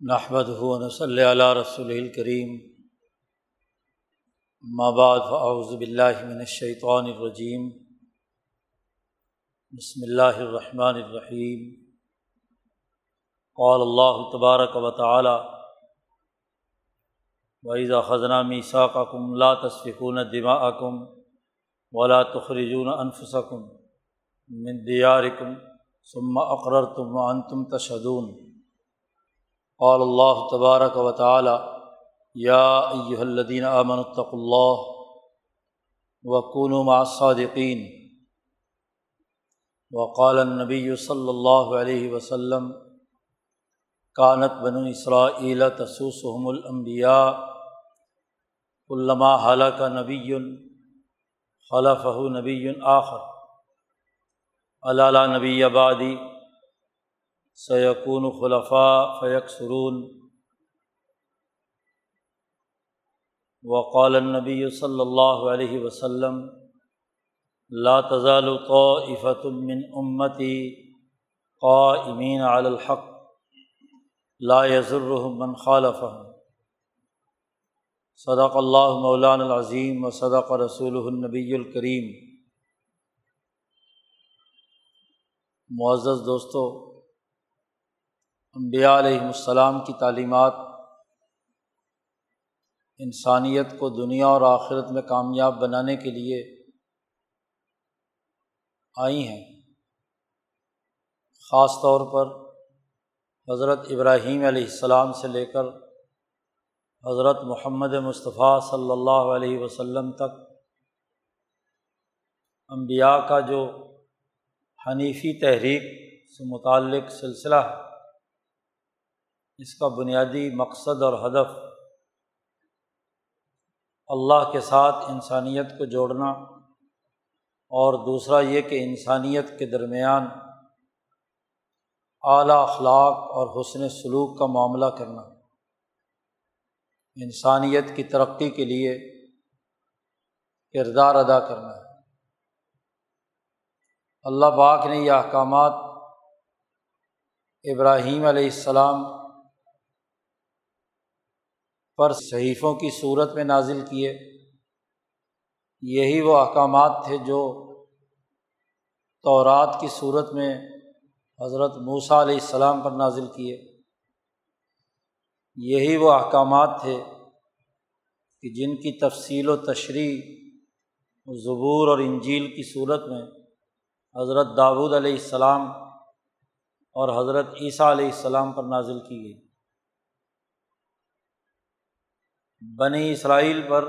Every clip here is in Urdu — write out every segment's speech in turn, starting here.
نحمد ہُون صلی اللہ رسول الکریم بعد فاعوذ باللہ من الشیطان الرجیم بسم اللہ الرحمن الرحیم قال اللہ تبارک و تعالی وَإِذَا خَذْنَا مِيثَاقَكُمْ لَا تَسْفِكُونَ دِمَاءَكُمْ وَلَا تُخْرِجُونَ أَنفُسَكُمْ مِن دِيَارِكُمْ ثُمَّ أَقْرَرْتُمْ وَأَنْتُمْ تَشْهَدُونَ. قال اللہ تبارک و تعالی، یا ایہا الذین آمنوا اتقوا اللہ وکونوا مع الصادقین۔ وقال النبی صلی اللہ علیہ وسلم، کانت بنو اسرائیل تسوسهم الانبیاء علامہ حلق نبی خلفہ نبی آخر۔ علالہ نبی آبادی سیقون خلفاء فیق سرون وقال النبی صلی اللہ علیہ وسلم، لا تزال طائفة من امتی قائمین علی الحق، لا يضرهم من خالفهم. صدق اللہ مولان العظیم و صدق رسول النبی الکریم معزز دوستو امبیا علیہم السلام کی تعلیمات انسانیت کو دنیا اور آخرت میں کامیاب بنانے کے لیے آئی ہیں۔ خاص طور پر حضرت ابراہیم علیہ السلام سے لے کر حضرت محمد مصطفیٰ صلی اللہ علیہ وسلم تک امبیا کا جو حنیفی تحریک سے متعلق سلسلہ ہے اس کا بنیادی مقصد اور ہدف اللہ کے ساتھ انسانیت کو جوڑنا اور دوسرا یہ کہ انسانیت کے درمیان اعلیٰ اخلاق اور حسن سلوک کا معاملہ کرنا، انسانیت کی ترقی کے لیے کردار ادا کرنا۔ ہے اللہ پاک نے یہ احکامات ابراہیم علیہ السلام پر صحیفوں کی صورت میں نازل کیے۔ یہی وہ احکامات تھے جو تورات کی صورت میں حضرت موسیٰ علیہ السلام پر نازل کیے۔ یہی وہ احکامات تھے کہ جن کی تفصیل و تشریح ضبور اور انجیل کی صورت میں حضرت داود علیہ السلام اور حضرت عیسیٰ علیہ السلام پر نازل کی گئی۔ بنی اسرائیل پر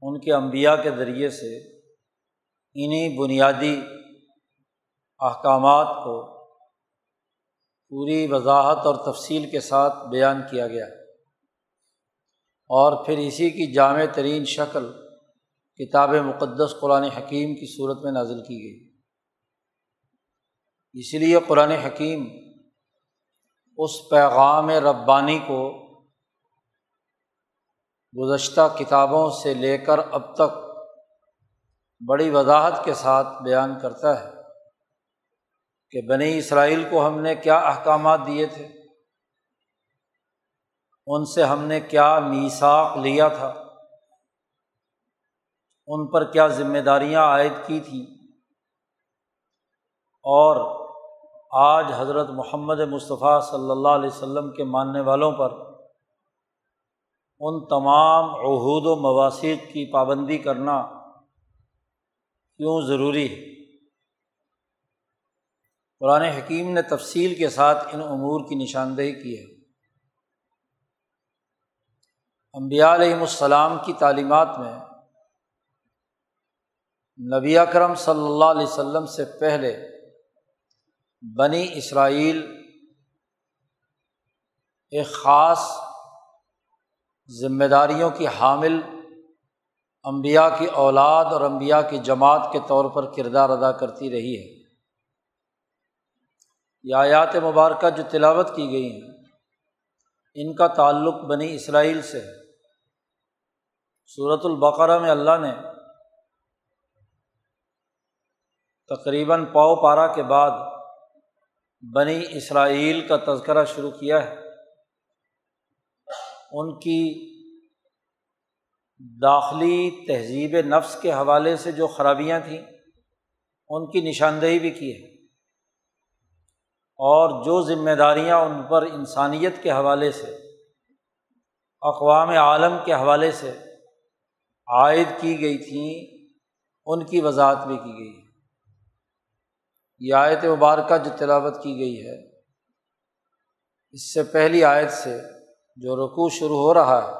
ان کے انبیاء کے ذریعے سے انہیں بنیادی احکامات کو پوری وضاحت اور تفصیل کے ساتھ بیان کیا گیا اور پھر اسی کی جامع ترین شکل کتاب مقدس قرآن حکیم کی صورت میں نازل کی گئی۔ اس لیے قرآن حکیم اس پیغام ربانی کو گزشتہ کتابوں سے لے کر اب تک بڑی وضاحت کے ساتھ بیان کرتا ہے کہ بنی اسرائیل کو ہم نے کیا احکامات دیے تھے؟ ان سے ہم نے کیا میساک لیا تھا؟ ان پر کیا ذمہ داریاں عائد کی تھیں؟ اور آج حضرت محمد مصطفیٰ صلی اللہ علیہ وسلم کے ماننے والوں پر ان تمام عہود و مواثق کی پابندی کرنا کیوں ضروری ہے؟ قرآن حکیم نے تفصیل کے ساتھ ان امور کی نشاندہی کی ہے۔ امبیا علیہم السلام کی تعلیمات میں نبی اکرم صلی اللہ علیہ وسلم سے پہلے بنی اسرائیل ایک خاص ذمہ داریوں کی حامل امبیا کی اولاد اور امبیا کی جماعت کے طور پر کردار ادا کرتی رہی ہے۔ یہ آیات مبارکہ جو تلاوت کی گئی ہیں، ان کا تعلق بنی اسرائیل سے ہے۔ صورت البقرہ میں اللہ نے تقریباً پاؤ پارا کے بعد بنی اسرائیل کا تذکرہ شروع کیا ہے۔ ان کی داخلی تہذیب نفس کے حوالے سے جو خرابیاں تھیں، ان کی نشاندہی بھی کی ہے۔ اور جو ذمہ داریاں ان پر انسانیت کے حوالے سے، اقوام عالم کے حوالے سے عائد کی گئی تھیں، ان کی وضاحت بھی کی گئی ہے۔ یہ آیت مبارکہ جو تلاوت کی گئی ہے، اس سے پہلی آیت سے جو رقو شروع ہو رہا ہے،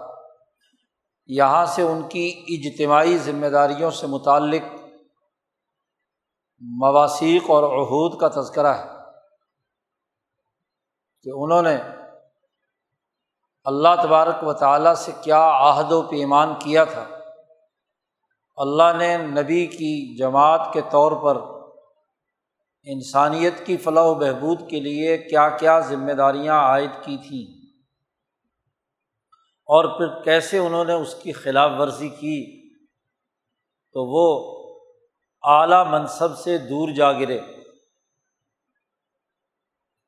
یہاں سے ان کی اجتماعی ذمہ داریوں سے متعلق مواثیق اور عہود کا تذکرہ ہے کہ انہوں نے اللہ تبارک و تعالیٰ سے کیا عہد و پیمان کیا تھا۔ اللہ نے نبی کی جماعت کے طور پر انسانیت کی فلاح و بہبود کے لیے کیا کیا ذمہ داریاں عائد کی تھیں۔ اور پھر کیسے انہوں نے اس کی خلاف ورزی کی؟ تو وہ اعلیٰ منصب سے دور جا گرے۔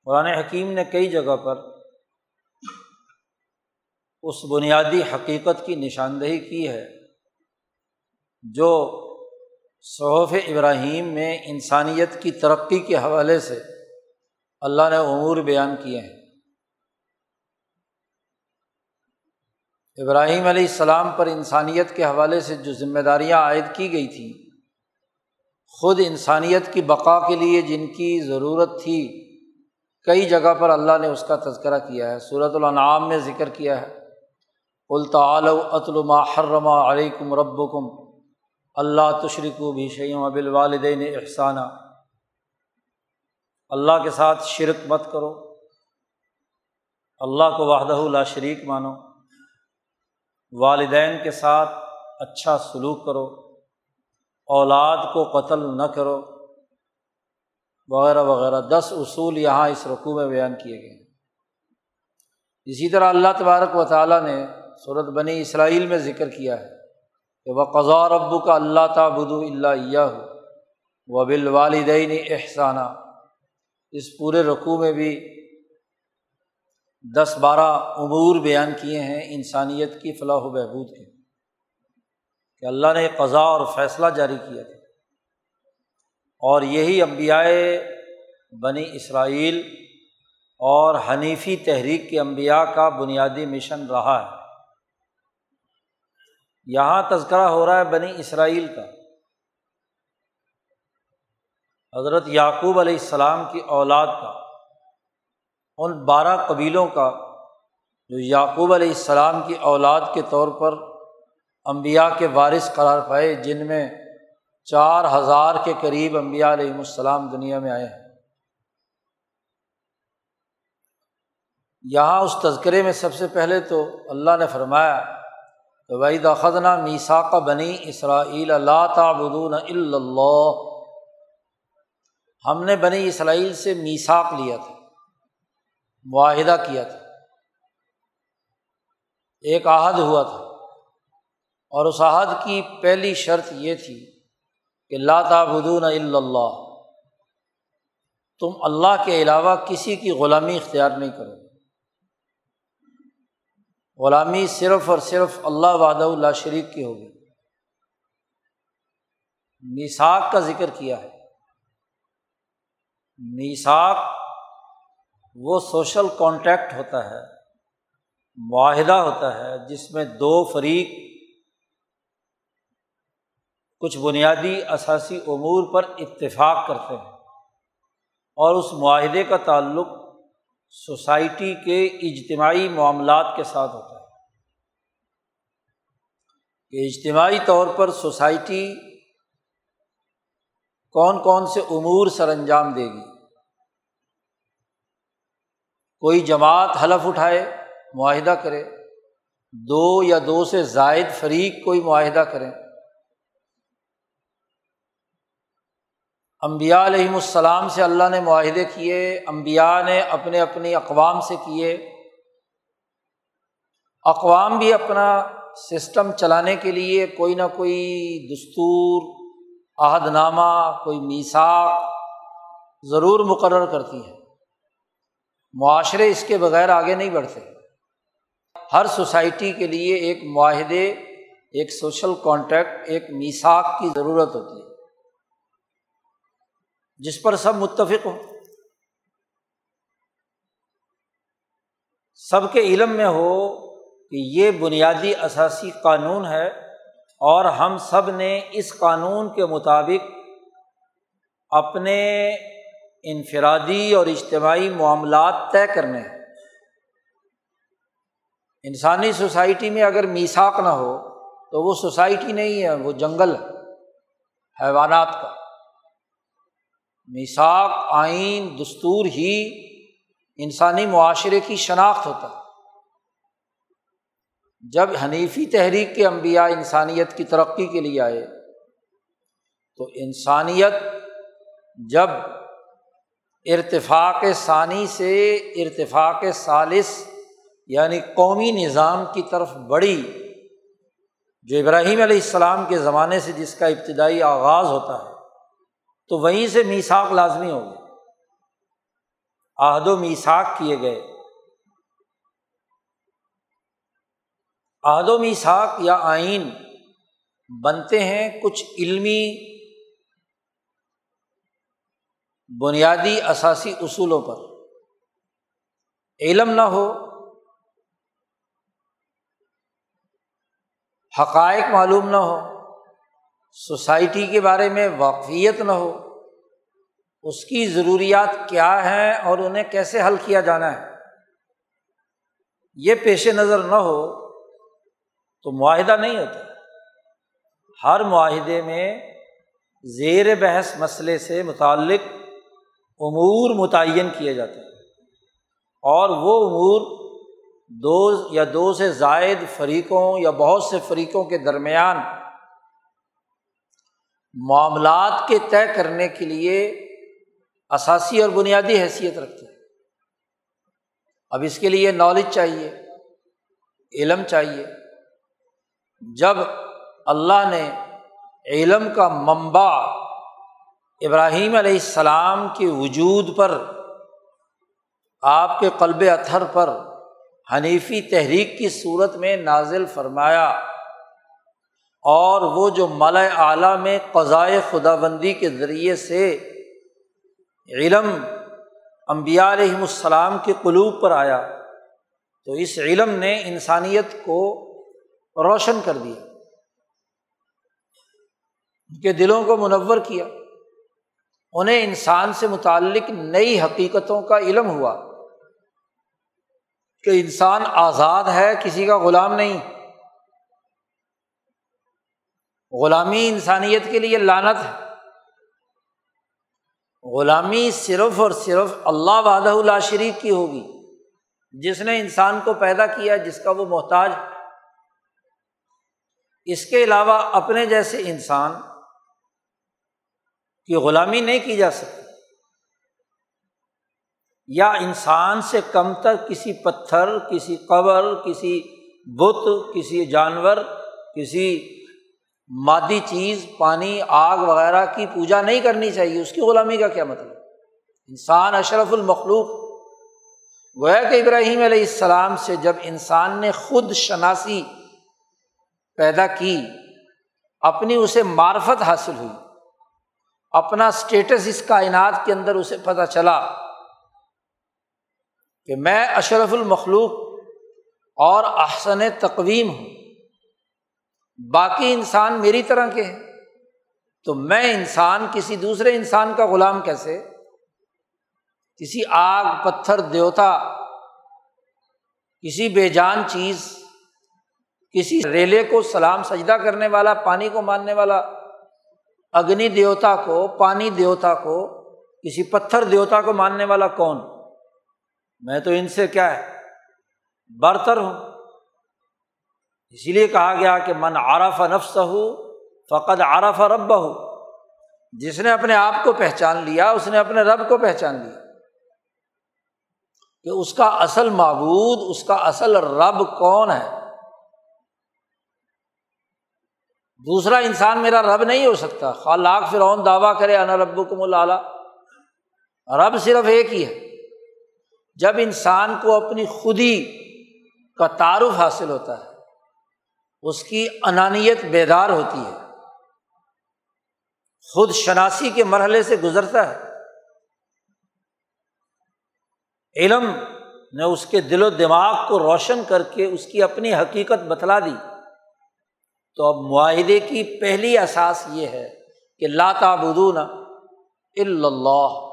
قرآن حکیم نے کئی جگہ پر اس بنیادی حقیقت کی نشاندہی کی ہے جو صحف ابراہیم میں انسانیت کی ترقی کے حوالے سے اللہ نے امور بیان کیے ہیں۔ ابراہیم علیہ السلام پر انسانیت کے حوالے سے جو ذمہ داریاں عائد کی گئی تھیں، خود انسانیت کی بقا کے لیے جن کی ضرورت تھی، کئی جگہ پر اللہ نے اس کا تذکرہ کیا ہے۔ صورت الانعام میں ذکر کیا ہے۔ الطعل اطلما حرمہ علیکم ربکم، اللہ تشرک و بھی شعیم ابل والدین احسانہ اللہ کے ساتھ شرک مت کرو۔ اللہ کو وحدہ اللہ شریک مانو۔ والدین کے ساتھ اچھا سلوک کرو، اولاد کو قتل نہ کرو، وغیرہ وغیرہ۔ دس اصول یہاں اس رقوع میں بیان کیے گئے ہیں۔ اسی طرح اللہ تبارک و تعالیٰ نے صورت بنی اسرائیل میں ذکر کیا ہے کہ وہ قضا ربو کا اللہ تعبد اللہ ہو و بال والدین احسانہ اس پورے رقوع میں بھی دس بارہ امور بیان کیے ہیں انسانیت کی فلاح و بہبود کے۔ کہ اللہ نے قضا اور فیصلہ جاری کیا تھا۔ اور یہی امبیائے بنی اسرائیل اور حنیفی تحریک کے امبیا کا بنیادی مشن رہا ہے۔ یہاں تذکرہ ہو رہا ہے بنی اسرائیل کا۔ حضرت یعقوب علیہ السلام کی اولاد کا۔ ان بارہ قبیلوں کا، جو یعقوب علیہ السلام کی اولاد کے طور پر امبیا کے وارث قرار پائے، جن میں چار ہزار کے قریب امبیا علیہ السلام دنیا میں آئے ہیں۔ یہاں اس تذکرے میں سب سے پہلے تو اللہ نے فرمایا تو بھائی دخدنا میساک بنی اسرائیل اللہ تعبدون اللہ ہم نے بنی اسرائیل سے میساک لیا تھا۔ معاہدہ کیا تھا۔ ایک عہد ہوا تھا۔ اور اس عہد کی پہلی شرط یہ تھی کہ لا تعبدون اللہ۔ تم اللہ کے علاوہ کسی کی غلامی اختیار نہیں کرو۔ غلامی صرف اور صرف اللہ وعدہ اللہ شریک کی ہوگی۔ میساک کا ذکر کیا ہے۔ میساک وہ سوشل کانٹیکٹ ہوتا ہے، معاہدہ ہوتا ہے، جس میں دو فریق کچھ بنیادی اثاثی امور پر اتفاق کرتے ہیں اور اس معاہدے کا تعلق سوسائٹی کے اجتماعی معاملات کے ساتھ ہوتا ہے۔ کہ اجتماعی طور پر سوسائٹی کون کون سے امور سر انجام دے گی؟ کوئی جماعت حلف اٹھائے، معاہدہ کرے۔ دو یا دو سے زائد فریق کوئی معاہدہ کریں۔ امبیا علیہم السلام سے اللہ نے معاہدے کیے امبیا نے اپنے اپنی اقوام سے کیے۔ اقوام بھی اپنا سسٹم چلانے کے لیے کوئی نہ کوئی دستور عہد نامہ کوئی میساک ضرور مقرر کرتی ہے معاشرے اس کے بغیر آگے نہیں بڑھتے۔ ہر سوسائٹی کے لیے ایک معاہدے، ایک سوشل کانٹیکٹ، ایک میساک کی ضرورت ہوتی ہے۔ جس پر سب متفق ہوں۔ سب کے علم میں ہو کہ یہ بنیادی اثاثی قانون ہے اور ہم سب نے اس قانون کے مطابق اپنے انفرادی اور اجتماعی معاملات طے کرنے ہیں۔ انسانی سوسائٹی میں اگر میساک نہ ہو تو وہ سوسائٹی نہیں ہے، وہ جنگل ہے، حیوانات کا۔ میساک آئین، دستور ہی انسانی معاشرے کی شناخت ہوتا ہے۔ جب حنیفی تحریک کے انبیاء انسانیت کی ترقی کے لیے آئے تو انسانیت جب ارتفاق ثانی سے ارتفاق ثالث یعنی قومی نظام کی طرف بڑھی۔ جو ابراہیم علیہ السلام کے زمانے سے جس کا ابتدائی آغاز ہوتا ہے، تو وہیں سے میساک لازمی ہو گئے عہد و میساک کیے گئے۔ عہد و میساک یا آئین بنتے ہیں کچھ علمی بنیادی اثاثی اصولوں پر۔ علم نہ ہو، حقائق معلوم نہ ہو، سوسائٹی کے بارے میں واقفیت نہ ہو، اس کی ضروریات کیا ہیں اور انہیں کیسے حل کیا جانا ہے؟ یہ پیش نظر نہ ہو تو معاہدہ نہیں ہوتا۔ ہر معاہدے میں زیر بحث مسئلے سے متعلق امور متعین کیے جاتے ہیں۔ اور وہ امور دو یا دو سے زائد فریقوں یا بہت سے فریقوں کے درمیان معاملات کے طے کرنے کے لیے اثاثی اور بنیادی حیثیت رکھتے ہیں۔ اب اس کے لیے نالج چاہیے، علم چاہیے۔ جب اللہ نے علم کا منبع ابراہیم علیہ السلام کے وجود پر، آپ کے قلب اتھر پر حنیفی تحریک کی صورت میں نازل فرمایا اور وہ جو مل اعلیٰ میں قضائے خدا بندی کے ذریعے سے علم امبیا علیہم السلام کے قلوب پر آیا، تو اس علم نے انسانیت کو روشن کر دیا، ان کے دلوں کو منور کیا۔ انہیں انسان سے متعلق نئی حقیقتوں کا علم ہوا کہ انسان آزاد ہے، کسی کا غلام نہیں۔ غلامی انسانیت کے لیے لانت ہے۔ غلامی صرف اور صرف اللہ وعدہ اللہ شریف کی ہوگی۔ جس نے انسان کو پیدا کیا، جس کا وہ محتاج اس کے علاوہ اپنے جیسے انسان کی غلامی نہیں کی جا سکتی۔ یا انسان سے کم تر کسی پتھر، کسی قبر، کسی بت، کسی جانور، کسی مادی چیز، پانی، آگ وغیرہ کی پوجا نہیں کرنی چاہیے۔ اس کی غلامی کا کیا مطلب؟ انسان اشرف المخلوق۔ گویا کہ ابراہیم علیہ السلام سے جب انسان نے خود شناسی پیدا کی، اپنی اسے معرفت حاصل ہوئی۔ اپنا اسٹیٹس اس کائنات کے اندر اسے پتہ چلا کہ میں اشرف المخلوق اور احسن تقویم ہوں۔ باقی انسان میری طرح کے ہیں۔ تو میں انسان، کسی دوسرے انسان کا غلام کیسے؟ کسی آگ، پتھر، دیوتا، کسی بے جان چیز، کسی ریلے کو سلام، سجدہ کرنے والا، پانی کو ماننے والا اگنی دیوتا کو، پانی دیوتا کو، کسی پتھر دیوتا کو ماننے والا کون؟ میں تو ان سے کیا ہے، برتر ہوں۔ اسی لیے کہا گیا کہ من عارف نفس ہو فقط عارف رب ہو جس نے اپنے آپ کو پہچان لیا، اس نے اپنے رب کو پہچان لیا۔ کہ اس کا اصل معبود، اس کا اصل رب کون ہے؟ دوسرا انسان میرا رب نہیں ہو سکتا۔ خالاک فرعون دعویٰ کرے، انا رب کو ملا رب صرف ایک ہی ہے۔ جب انسان کو اپنی خود ہی کا تعارف حاصل ہوتا ہے، اس کی انانیت بیدار ہوتی ہے۔ خود شناسی کے مرحلے سے گزرتا ہے۔ علم نے اس کے دل و دماغ کو روشن کر کے اس کی اپنی حقیقت بتلا دی۔ تو اب معاہدے کی پہلی احساس یہ ہے کہ لاتا بدون اللہ۔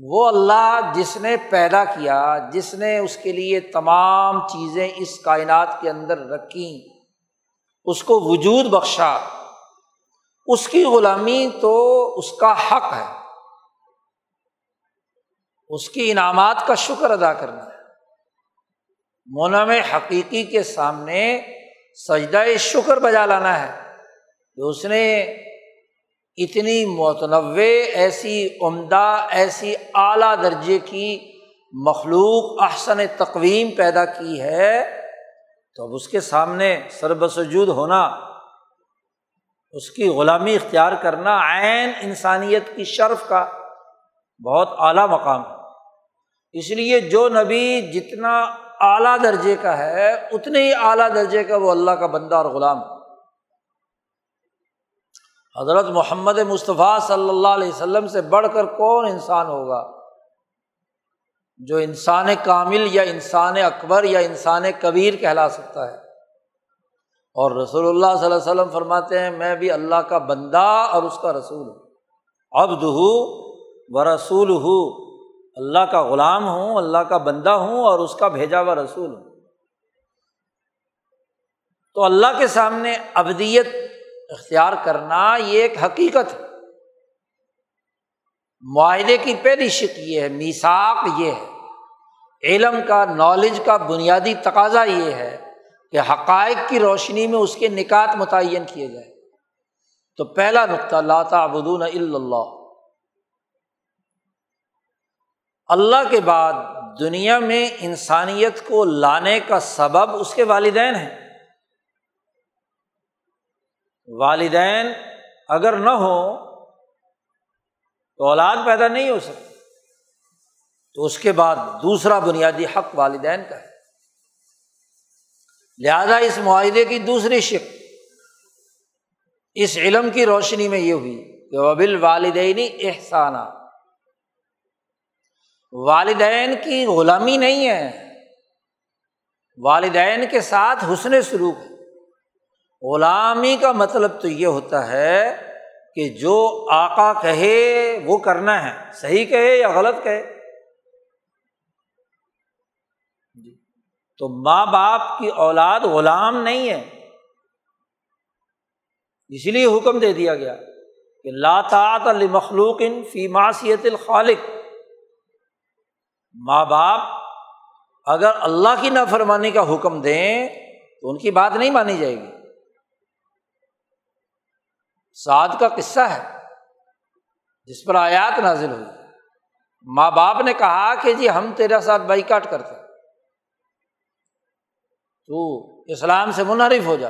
وہ اللہ جس نے پیدا کیا، جس نے اس کے لیے تمام چیزیں اس کائنات کے اندر رکھیں، اس کو وجود بخشا۔ اس کی غلامی تو اس کا حق ہے۔ اس کی انعامات کا شکر ادا کرنا ہے۔ مونم حقیقی کے سامنے سجدہ شکر بجا لانا ہے کہ اس نے اتنی متنوع، ایسی عمدہ، ایسی اعلیٰ درجے کی مخلوق احسن تقویم پیدا کی ہے تو اب اس کے سامنے سربسجود ہونا، اس کی غلامی اختیار کرنا عین انسانیت کی شرف کا بہت اعلیٰ مقام ہے۔ اس لیے جو نبی جتنا اعلیٰ درجے کا ہے، اتنے ہی اعلیٰ درجے کا وہ اللہ کا بندہ اور غلام۔ حضرت محمد مصطفیٰ صلی اللہ علیہ وسلم سے بڑھ کر کون انسان ہوگا؟ جو انسان کامل یا انسان اکبر یا انسان کبیر کہلا سکتا ہے۔ اور رسول اللہ صلی اللہ علیہ وسلم فرماتے ہیں، میں بھی اللہ کا بندہ اور اس کا رسول ہوں۔ ابد ہوں و رسول ہوں اللہ کا غلام ہوں، اللہ کا بندہ ہوں اور اس کا بھیجا ہوا رسول ہوں۔ تو اللہ کے سامنے ابدیت اختیار کرنا یہ ایک حقیقت ہے۔ معاہدے کی پہلی شک یہ ہے میساک یہ ہے۔ علم کا نالج کا بنیادی تقاضا یہ ہے کہ حقائق کی روشنی میں اس کے نکات متعین کیے جائے تو پہلا نقطہ لاتا ابدون اللہ۔ اللہ کے بعد دنیا میں انسانیت کو لانے کا سبب اس کے والدین ہیں۔ والدین اگر نہ ہو تو اولاد پیدا نہیں ہو سکتی۔ تو اس کے بعد دوسرا بنیادی حق والدین کا ہے۔ لہذا اس معاہدے کی دوسری شک اس علم کی روشنی میں یہ ہوئی کہ وبل والدینی احسانہ والدین کی غلامی نہیں ہے۔ والدین کے ساتھ حسن سلوک۔ ہے غلامی کا مطلب تو یہ ہوتا ہے کہ جو آقا کہے وہ کرنا ہے، صحیح کہے یا غلط کہے۔ جی۔ تو ماں باپ کی اولاد غلام نہیں ہے۔ اس لیے حکم دے دیا گیا کہ لاتعت المخلوق ان فی معصیت الخالق۔ ماں باپ اگر اللہ کی نافرمانی کا حکم دیں تو ان کی بات نہیں مانی جائے گی۔ سعد کا قصہ ہے جس پر آیات نازل ہوئی۔ ماں باپ نے کہا کہ جی ہم تیرا ساتھ بائی کاٹ کرتے تو اسلام سے منحرف ہو جا۔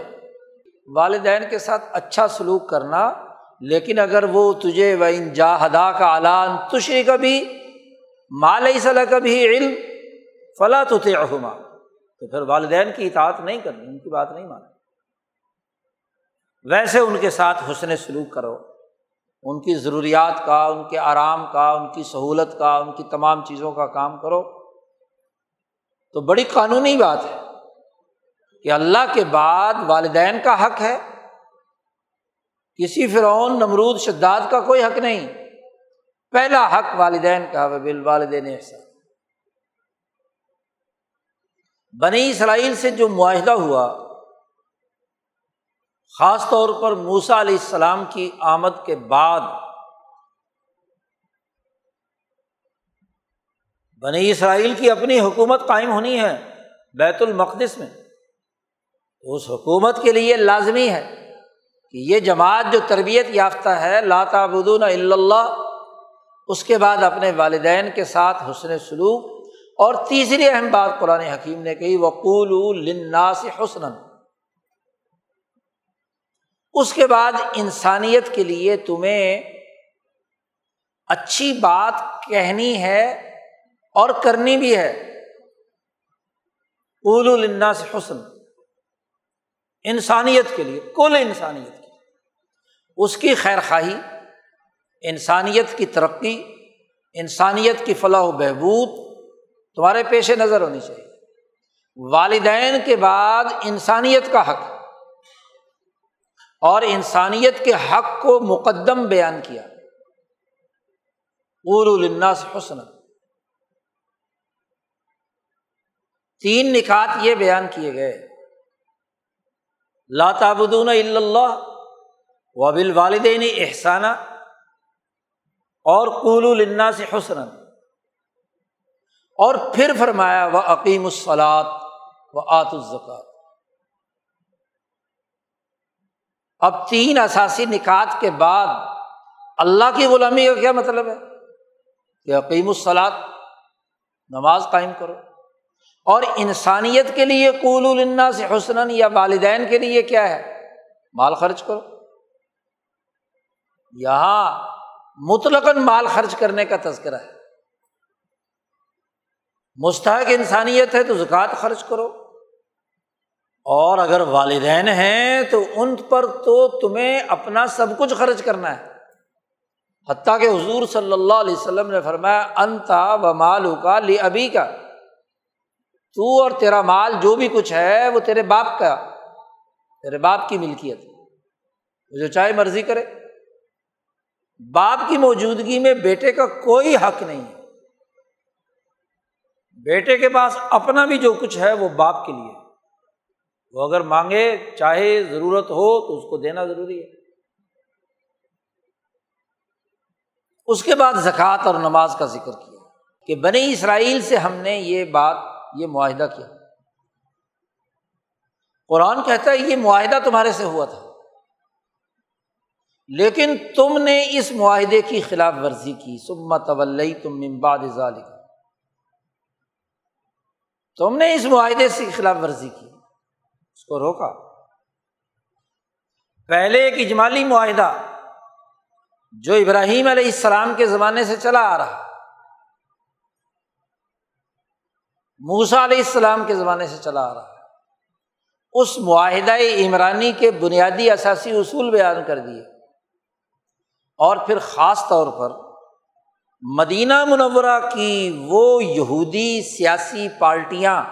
والدین کے ساتھ اچھا سلوک کرنا، لیکن اگر وہ تجھے و ان جا ہدا کا اعلان تشری کا بھی مال صلاح کا بھی علم فلاں تو تو پھر والدین کی اطاعت نہیں کرنی، ان کی بات نہیں مانی ویسے ان کے ساتھ حسن سلوک کرو۔ ان کی ضروریات کا، ان کے آرام کا، ان کی سہولت کا، ان کی تمام چیزوں کا کام کرو۔ تو بڑی قانونی بات ہے کہ اللہ کے بعد والدین کا حق ہے۔ کسی فرعون، نمرود، شداد کا کوئی حق نہیں۔ پہلا حق والدین کا بال والدین ایسا بنی اسرائیل سے جو معاہدہ ہوا، خاص طور پر موسا علیہ السلام کی آمد کے بعد، بنی اسرائیل کی اپنی حکومت قائم ہونی ہے بیت المقدس میں۔ اس حکومت کے لیے لازمی ہے کہ یہ جماعت جو تربیت یافتہ ہے لاتا بدون اللہ اس کے بعد اپنے والدین کے ساتھ حسن سلوک اور تیسری اہم بات قرآن حکیم نے کہی وقول لناس حسن اس کے بعد انسانیت کے لیے تمہیں اچھی بات کہنی ہے اور کرنی بھی ہے۔ قول النا سے حسن انسانیت کے لیے، کل انسانیت کے لیے۔ اس کی خیر خواہی انسانیت کی ترقی، انسانیت کی فلاح و بہبود تمہارے پیش نظر ہونی چاہیے۔ والدین کے بعد انسانیت کا حق۔ اور انسانیت کے حق کو مقدم بیان کیا۔ ار الناس حسن تین نکات یہ بیان کیے گئے۔ لاتابدون اللہ وبل والدین احسانہ اور قول النا سے حسن اور پھر فرمایا وہ عقیم الصلاط و آت الزکات اب تین اثاثی نکات کے بعد اللہ کی غلامی کا کیا مطلب ہے؟ کہ عقیم الصلاط نماز قائم کرو۔ اور انسانیت کے لیے قول النا سے حسن یا والدین کے لیے کیا ہے؟ مال خرچ کرو۔ یہاں مطلق مال خرچ کرنے کا تذکرہ ہے۔ مستحق انسانیت ہے تو زکوٰۃ خرچ کرو۔ اور اگر والدین ہیں تو ان پر تو تمہیں اپنا سب کچھ خرچ کرنا ہے۔ حتیٰ کہ حضور صلی اللہ علیہ وسلم نے فرمایا انتا و مالو کا لی ابھی کا تو اور تیرا مال جو بھی کچھ ہے وہ تیرے باپ کا، تیرے باپ کی ملکیت۔ جو چاہے مرضی کرے۔ باپ کی موجودگی میں بیٹے کا کوئی حق نہیں ہے۔ بیٹے کے پاس اپنا بھی جو کچھ ہے وہ باپ کے لیے۔ وہ اگر مانگے، چاہے ضرورت ہو تو اس کو دینا ضروری ہے۔ اس کے بعد زکوٰۃ اور نماز کا ذکر کیا کہ بنی اسرائیل سے ہم نے یہ بات، یہ معاہدہ کیا۔ قرآن کہتا ہے، یہ معاہدہ تمہارے سے ہوا تھا۔ لیکن تم نے اس معاہدے کی خلاف ورزی کی۔ سمت تم ممباد ذالک تم نے اس معاہدے سے خلاف ورزی کی۔ اس کو روکا۔ پہلے ایک اجمالی معاہدہ جو ابراہیم علیہ السلام کے زمانے سے چلا آ رہا۔ موسا علیہ السلام کے زمانے سے چلا آ رہا۔ اس معاہدہ عمرانی کے بنیادی اثاثی اصول بیان کر دیے۔ اور پھر خاص طور پر مدینہ منورہ کی وہ یہودی سیاسی پارٹیاں،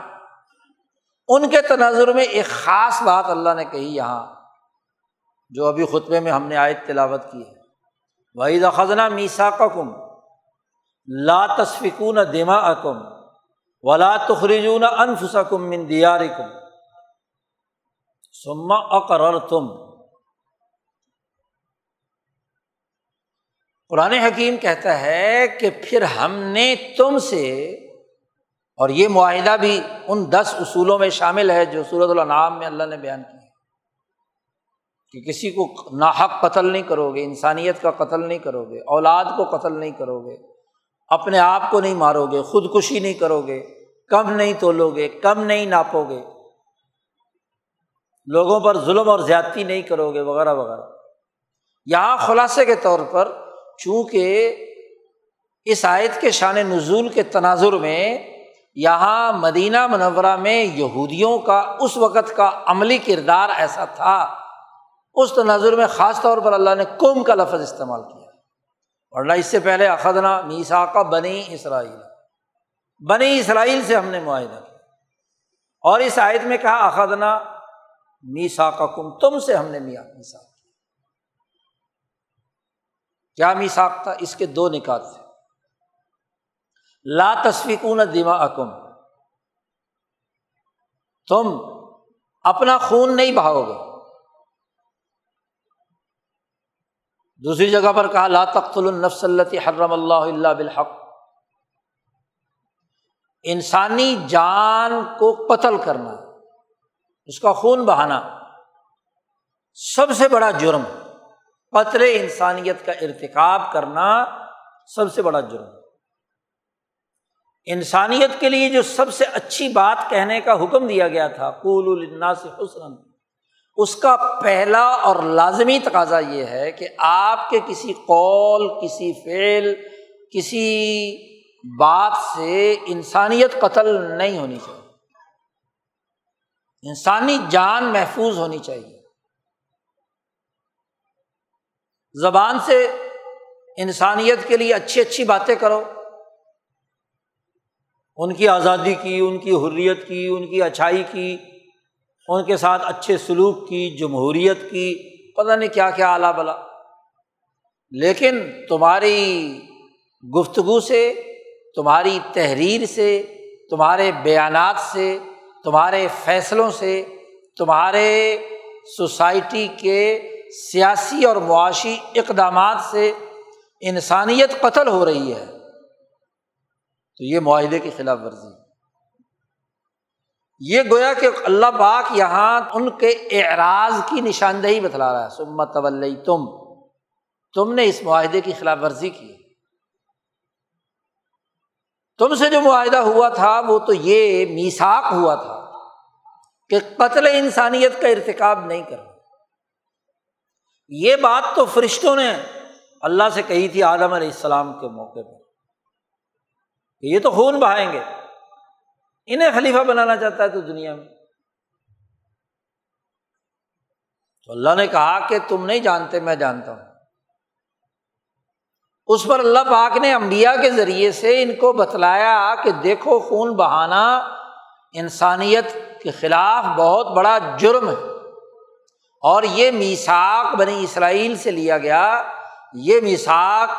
ان کے تناظر میں ایک خاص بات اللہ نے کہی یہاں، جو ابھی خطبے میں ہم نے آیت تلاوت کی ہے۔ وحید خزنہ میسا کا کم لا تصفکون دما اکم ولا تخرجون انفسکم من دیارکم سما اقرر تم قرآن حکیم کہتا ہے کہ پھر ہم نے تم سے، اور یہ معاہدہ بھی ان دس اصولوں میں شامل ہے جو صورت النعام میں اللہ نے بیان کیا کہ کسی کو ناحق قتل نہیں کرو گے انسانیت کا قتل نہیں کرو گے اولاد کو قتل نہیں کرو گے اپنے آپ کو نہیں مارو گے خودکشی نہیں کرو گے کم نہیں تولو گے کم نہیں ناپو گے لوگوں پر ظلم اور زیادتی نہیں کرو گے وغیرہ وغیرہ۔ یہاں خلاصے کے طور پر چونکہ اس آیت کے شان نزول کے تناظر میں یہاں مدینہ منورہ میں یہودیوں کا اس وقت کا عملی کردار ایسا تھا، اس تناظر میں خاص طور پر اللہ نے کم کا لفظ استعمال کیا۔ ورنہ اس سے پہلے اخدنا میسا کا بنی اسرائیل۔ بنی اسرائیل سے ہم نے معاہدہ کیا۔ اور اس آیت میں کہا اخدنا میسا کا کم تم سے ہم نے میاں میسا کیا میساک تھا اس کے دو نکات تھے۔ لا تصفیکون دما اکم تم اپنا خون نہیں بہاؤ گے۔ دوسری جگہ پر کہا، لا تخت النفس التی حرم اللہ اللہ بالحق۔ انسانی جان کو قتل کرنا، اس کا خون بہانا سب سے بڑا جرم۔ قطر انسانیت کا ارتکاب کرنا سب سے بڑا جرم انسانیت کے لیے جو سب سے اچھی بات کہنے کا حکم دیا گیا تھا قول الناس حسن اس کا پہلا اور لازمی تقاضا یہ ہے کہ آپ کے کسی قول، کسی فعل، کسی بات سے انسانیت قتل نہیں ہونی چاہیے۔ انسانی جان محفوظ ہونی چاہیے۔ زبان سے انسانیت کے لیے اچھی اچھی باتیں کرو۔ ان کی آزادی کی، ان کی حریت کی، ان کی اچھائی کی، ان کے ساتھ اچھے سلوک کی، جمہوریت کی، پتہ نہیں کیا کیا اعلیٰ بلا۔ لیکن تمہاری گفتگو سے، تمہاری تحریر سے، تمہارے بیانات سے، تمہارے فیصلوں سے، تمہارے سوسائٹی کے سیاسی اور معاشی اقدامات سے انسانیت قتل ہو رہی ہے۔ تو یہ معاہدے کی خلاف ورزی۔ یہ گویا کہ اللہ پاک یہاں ان کے اعراض کی نشاندہی بتلا رہا ہے۔ سمت طول تم تم نے اس معاہدے کی خلاف ورزی کی۔ تم سے جو معاہدہ ہوا تھا، وہ تو یہ میساک ہوا تھا کہ قتل انسانیت کا ارتکاب نہیں کرنا یہ بات تو فرشتوں نے اللہ سے کہی تھی عالم علیہ السلام کے موقع پہ یہ تو خون بہائیں گے۔ انہیں خلیفہ بنانا چاہتا ہے تو دنیا میں۔ تو اللہ نے کہا کہ تم نہیں جانتے، میں جانتا ہوں۔ اس پر اللہ پاک نے امبیا کے ذریعے سے ان کو بتلایا کہ دیکھو خون بہانا انسانیت کے خلاف بہت بڑا جرم ہے۔ اور یہ میساک بنی اسرائیل سے لیا گیا، یہ میساک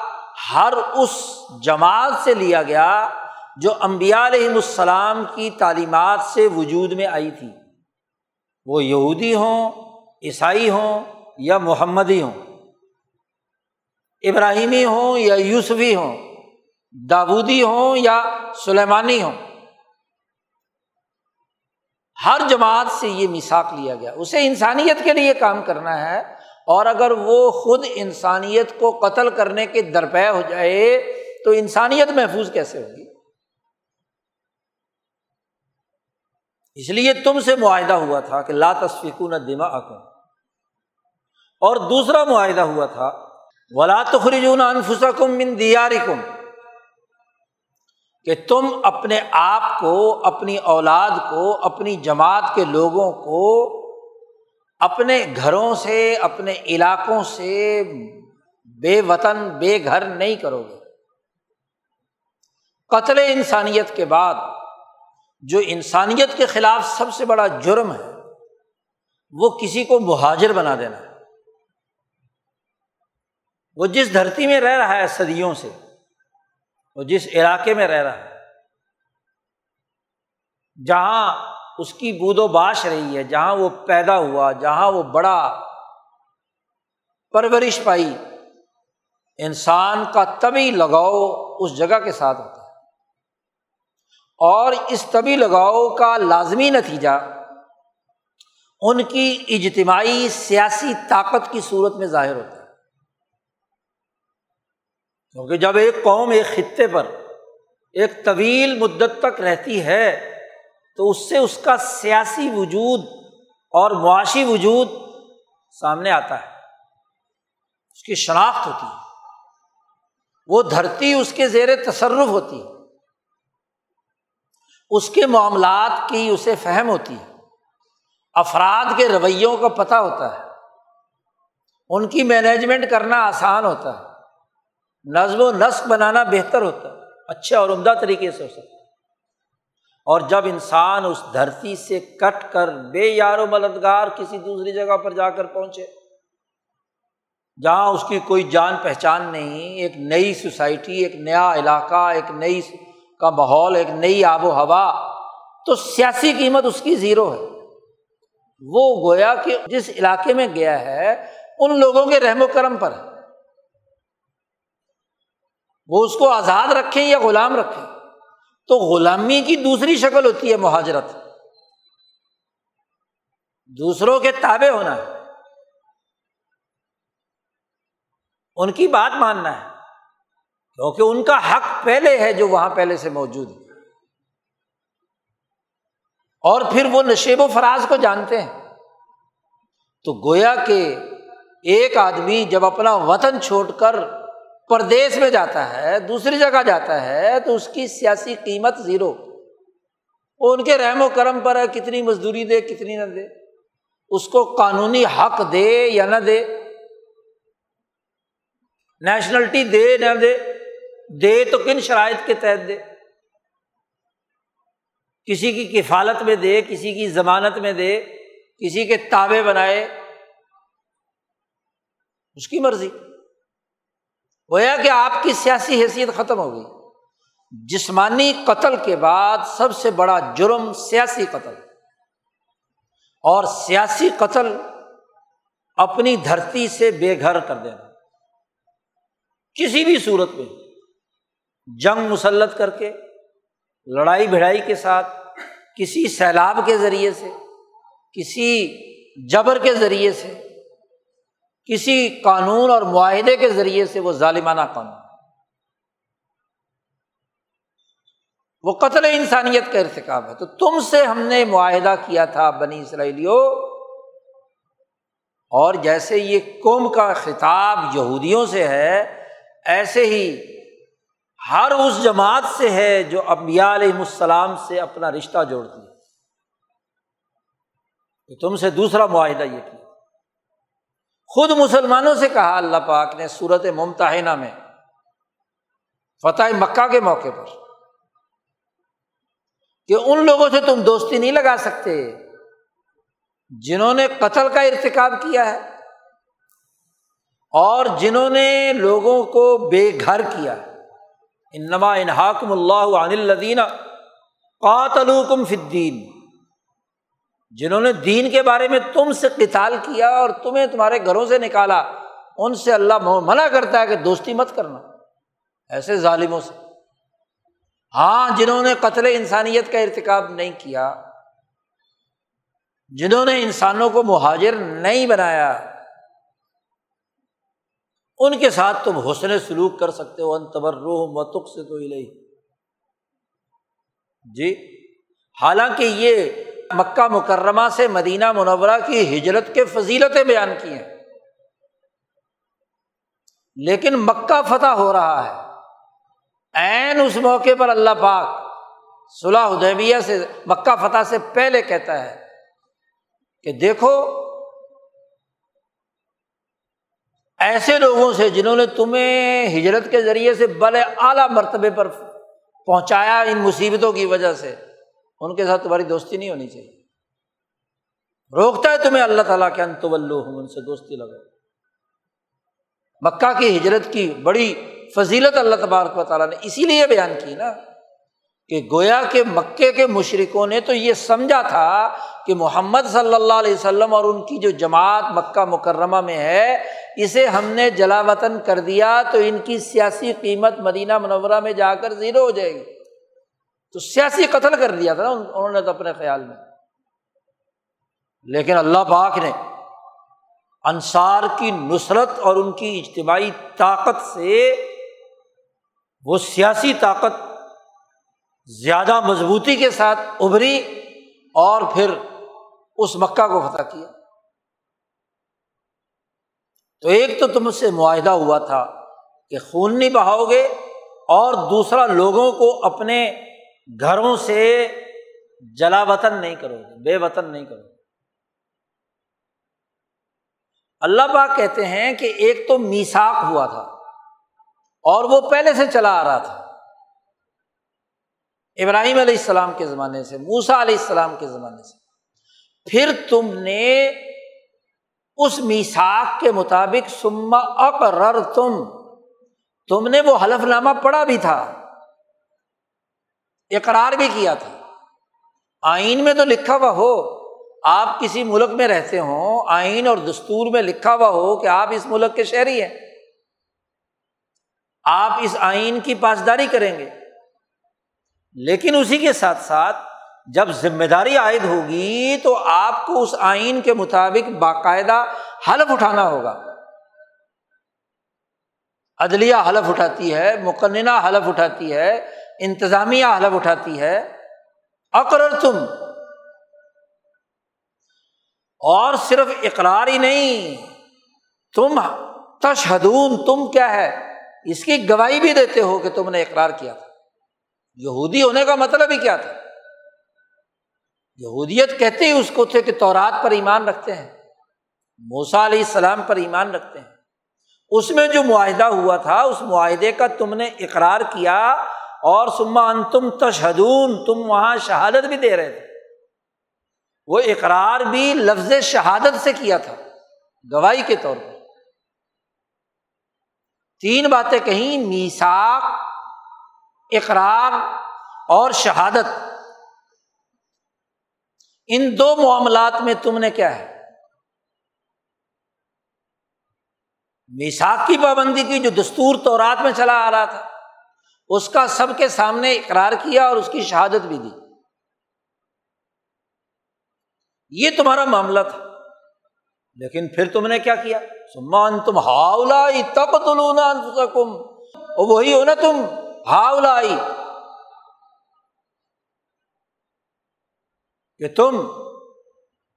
ہر اس جماعت سے لیا گیا جو امبیا علیہم السلام کی تعلیمات سے وجود میں آئی تھی۔ وہ یہودی ہوں، عیسائی ہوں یا محمدی ہوں۔ ابراہیمی ہوں یا یوسفی ہوں داودی ہوں یا سلیمانی ہوں۔ ہر جماعت سے یہ مساق لیا گیا۔ اسے انسانیت کے لیے کام کرنا ہے اور اگر وہ خود انسانیت کو قتل کرنے کے درپے ہو جائے تو انسانیت محفوظ کیسے ہوگی؟ اس لیے تم سے معاہدہ ہوا تھا کہ لا تصفیق نہ دما اور دوسرا معاہدہ ہوا تھا، ولا تخرجون انفسکم من دیارکم کہ تم اپنے آپ کو، اپنی اولاد کو، اپنی جماعت کے لوگوں کو، اپنے گھروں سے، اپنے علاقوں سے بے وطن، بے گھر نہیں کرو گے۔ قتل انسانیت کے بعد، جو انسانیت کے خلاف سب سے بڑا جرم ہے، وہ کسی کو مہاجر بنا دینا ہے۔ وہ جس دھرتی میں رہ رہا ہے صدیوں سے وہ جس علاقے میں رہ رہا ہے، جہاں اس کی بود و باش رہی ہے، جہاں وہ پیدا ہوا، جہاں وہ بڑا پرورش پائی، انسان کا طبی لگاؤ اس جگہ کے ساتھ ہوتا ہے۔ اور اس طبی لگاؤ کا لازمی نتیجہ ان کی اجتماعی سیاسی طاقت کی صورت میں ظاہر ہوتا ہے۔ کیونکہ جب ایک قوم ایک خطے پر، ایک طویل مدت تک رہتی ہے، تو اس سے اس کا سیاسی وجود اور معاشی وجود سامنے آتا ہے۔ اس کی شناخت ہوتی ہے۔ وہ دھرتی اس کے زیر تصرف ہوتی ہے۔ اس کے معاملات کی اسے فہم ہوتی ہے۔ افراد کے رویوں کا پتہ ہوتا ہے۔ ان کی مینجمنٹ کرنا آسان ہوتا ہے۔ نظم و نسق بنانا بہتر ہوتا ہے، اچھے اور عمدہ طریقے سے ہو سکتا ہے۔ اور جب انسان اس دھرتی سے کٹ کر بے یار و مددگار کسی دوسری جگہ پر جا کر پہنچے، جہاں اس کی کوئی جان پہچان نہیں، ایک نئی سوسائٹی، ایک نیا علاقہ، ایک نئی کا ماحول، ایک نئی آب و ہوا، تو سیاسی قیمت اس کی زیرو ہے۔ وہ گویا کہ جس علاقے میں گیا ہے، ان لوگوں کے رحم و کرم پر ہے۔ وہ اس کو آزاد رکھیں یا غلام رکھیں؟ تو غلامی کی دوسری شکل ہوتی ہے مہاجرت۔ دوسروں کے تابے ہونا۔ ہے ان کی بات ماننا ہے۔ کیونکہ ان کا حق پہلے ہے جو وہاں پہلے سے موجود ہے۔ اور پھر وہ نشیب و فراز کو جانتے ہیں۔ تو گویا کہ ایک آدمی جب اپنا وطن چھوڑ کر پردیس میں جاتا ہے، دوسری جگہ جاتا ہے، تو اس کی سیاسی قیمت زیرو۔ وہ ان کے رحم و کرم پر ہے، کتنی مزدوری دے، کتنی نہ دے۔ اس کو قانونی حق دے یا نہ دے۔ نیشنلٹی دے نہ دے۔ دے تو کن شرائط کے تحت دے؟ کسی کی کفالت میں دے، کسی کی ضمانت میں دے، کسی کے تابے بنائے۔ اس کی مرضی۔ گویا کہ آپ کی سیاسی حیثیت ختم ہو گئی۔ جسمانی قتل کے بعد سب سے بڑا جرم سیاسی قتل۔ اور سیاسی قتل اپنی دھرتی سے بے گھر کر دینا۔ کسی بھی صورت میں جنگ مسلط کر کے، لڑائی بھڑائی کے ساتھ، کسی سیلاب کے ذریعے سے، کسی جبر کے ذریعے سے کسی قانون اور معاہدے کے ذریعے سے وہ ظالمانہ قانون۔ وہ قتل انسانیت کا ارتقاب ہے۔ تو تم سے ہم نے معاہدہ کیا تھا بنی اسرائیلیوں۔ اور جیسے یہ قوم کا خطاب یہودیوں سے ہے، ایسے ہی ہر اس جماعت سے ہے جو ابیا علیہ السلام سے اپنا رشتہ جوڑتی ہے۔ تو تم سے دوسرا معاہدہ یہ کیا۔ خود مسلمانوں سے کہا اللہ پاک نے صورت ممتحنہ میں، فتح مکہ کے موقع پر، کہ ان لوگوں سے تم دوستی نہیں لگا سکتے، جنہوں نے قتل کا ارتقاب کیا ہے، اور جنہوں نے لوگوں کو بے گھر کیا انما انحاکم اللہ عن الدین قاتلوکم فدین جنہوں نے دین کے بارے میں تم سے قتال کیا اور تمہیں تمہارے گھروں سے نکالا، ان سے اللہ منع کرتا ہے کہ دوستی مت کرنا۔ ایسے ظالموں سے۔ ہاں جنہوں نے قتل انسانیت کا ارتکاب نہیں کیا، جنہوں نے انسانوں کو مہاجر نہیں بنایا، ان کے ساتھ تم حسن سلوک کر سکتے ہو۔ ان تبر روح متق سے تو ہی جی حالانکہ یہ مکہ مکرمہ سے مدینہ منورہ کی ہجرت کے فضیلتیں بیان کی ہیں۔ لیکن مکہ فتح ہو رہا ہے۔ عین اس موقع پر اللہ پاک صلاح حدیبیہ سے مکہ فتح سے پہلے کہتا ہے کہ دیکھو، ایسے لوگوں سے جنہوں نے تمہیں ہجرت کے ذریعے سے بڑے اعلیٰ مرتبے پر پہنچایا ان مصیبتوں کی وجہ سے۔ ان کے ساتھ تمہاری دوستی نہیں ہونی چاہیے۔ روکتا ہے تمہیں اللہ تعالیٰ کے انتولو ہوں ان سے دوستی لگا مکہ کی ہجرت کی بڑی فضیلت اللہ تبارک و تعالیٰ نے اسی لیے بیان کی نا کہ گویا کے مکے کے مشرقوں نے تو یہ سمجھا تھا کہ محمد صلی اللہ علیہ وسلم اور ان کی جو جماعت مکہ مکرمہ میں ہے، اسے ہم نے جلا وطن کر دیا تو ان کی سیاسی قیمت مدینہ منورہ میں جا کر زیرو ہو جائے گی۔ تو سیاسی قتل کر دیا تھا نا انہوں نے تو اپنے خیال میں۔ لیکن اللہ پاک نے انصار کی نصرت اور ان کی اجتماعی طاقت سے وہ سیاسی طاقت زیادہ مضبوطی کے ساتھ ابھری اور پھر اس مکہ کو فتح کیا۔ تو ایک تو تم سے معاہدہ ہوا تھا کہ خون نہیں بہاؤ گے اور دوسرا لوگوں کو اپنے گھروں سے جلا وطن نہیں کرو گے، بے وطن نہیں کرو گے۔ اللہ پاک کہتے ہیں کہ ایک تو میساک ہوا تھا اور وہ پہلے سے چلا آ رہا تھا۔ ابراہیم علیہ السلام کے زمانے سے موسا علیہ السلام کے زمانے سے۔ پھر تم نے اس میساک کے مطابق سما اقرر تم تم نے وہ حلف نامہ پڑھا بھی تھا۔ اقرار بھی کیا تھا۔ آئین میں تو لکھا ہوا ہو، آپ کسی ملک میں رہتے ہوں، آئین اور دستور میں لکھا ہوا ہو کہ آپ اس ملک کے شہری ہیں۔ آپ اس آئین کی پاسداری کریں گے۔ لیکن اسی کے ساتھ ساتھ جب ذمہ داری عائد ہوگی تو آپ کو اس آئین کے مطابق باقاعدہ حلف اٹھانا ہوگا۔ عدلیہ حلف اٹھاتی ہے، مقننہ حلف اٹھاتی ہے انتظامیہ حلف اٹھاتی ہے اقرر تم اور صرف اقرار ہی نہیں، تم تشہدون، تم کیا ہے؟ اس کی گواہی بھی دیتے ہو کہ تم نے اقرار کیا تھا۔ یہودی ہونے کا مطلب ہی کیا تھا؟ یہودیت کہتے ہی اس کو تھے کہ تورات پر ایمان رکھتے ہیں موسا علیہ السلام پر ایمان رکھتے ہیں۔ اس میں جو معاہدہ ہوا تھا، اس معاہدے کا تم نے اقرار کیا اور سما ان تم تشہدون، تم وہاں شہادت بھی دے رہے تھے۔ وہ اقرار بھی لفظ شہادت سے کیا تھا، گواہی کے طور پر۔ تین باتیں کہیں میساک اقرار اور شہادت۔ ان دو معاملات میں تم نے کیا ہے؟ میساک کی پابندی کی جو دستور تو رات میں چلا آ رہا تھا۔ اس کا سب کے سامنے اقرار کیا اور اس کی شہادت بھی دی۔ یہ تمہارا معاملہ تھا۔ لیکن پھر تم نے کیا کیا؟ سمان تم ہاؤلا تک تلونا کم وہی ہو نا تم ہاؤلا کہ تم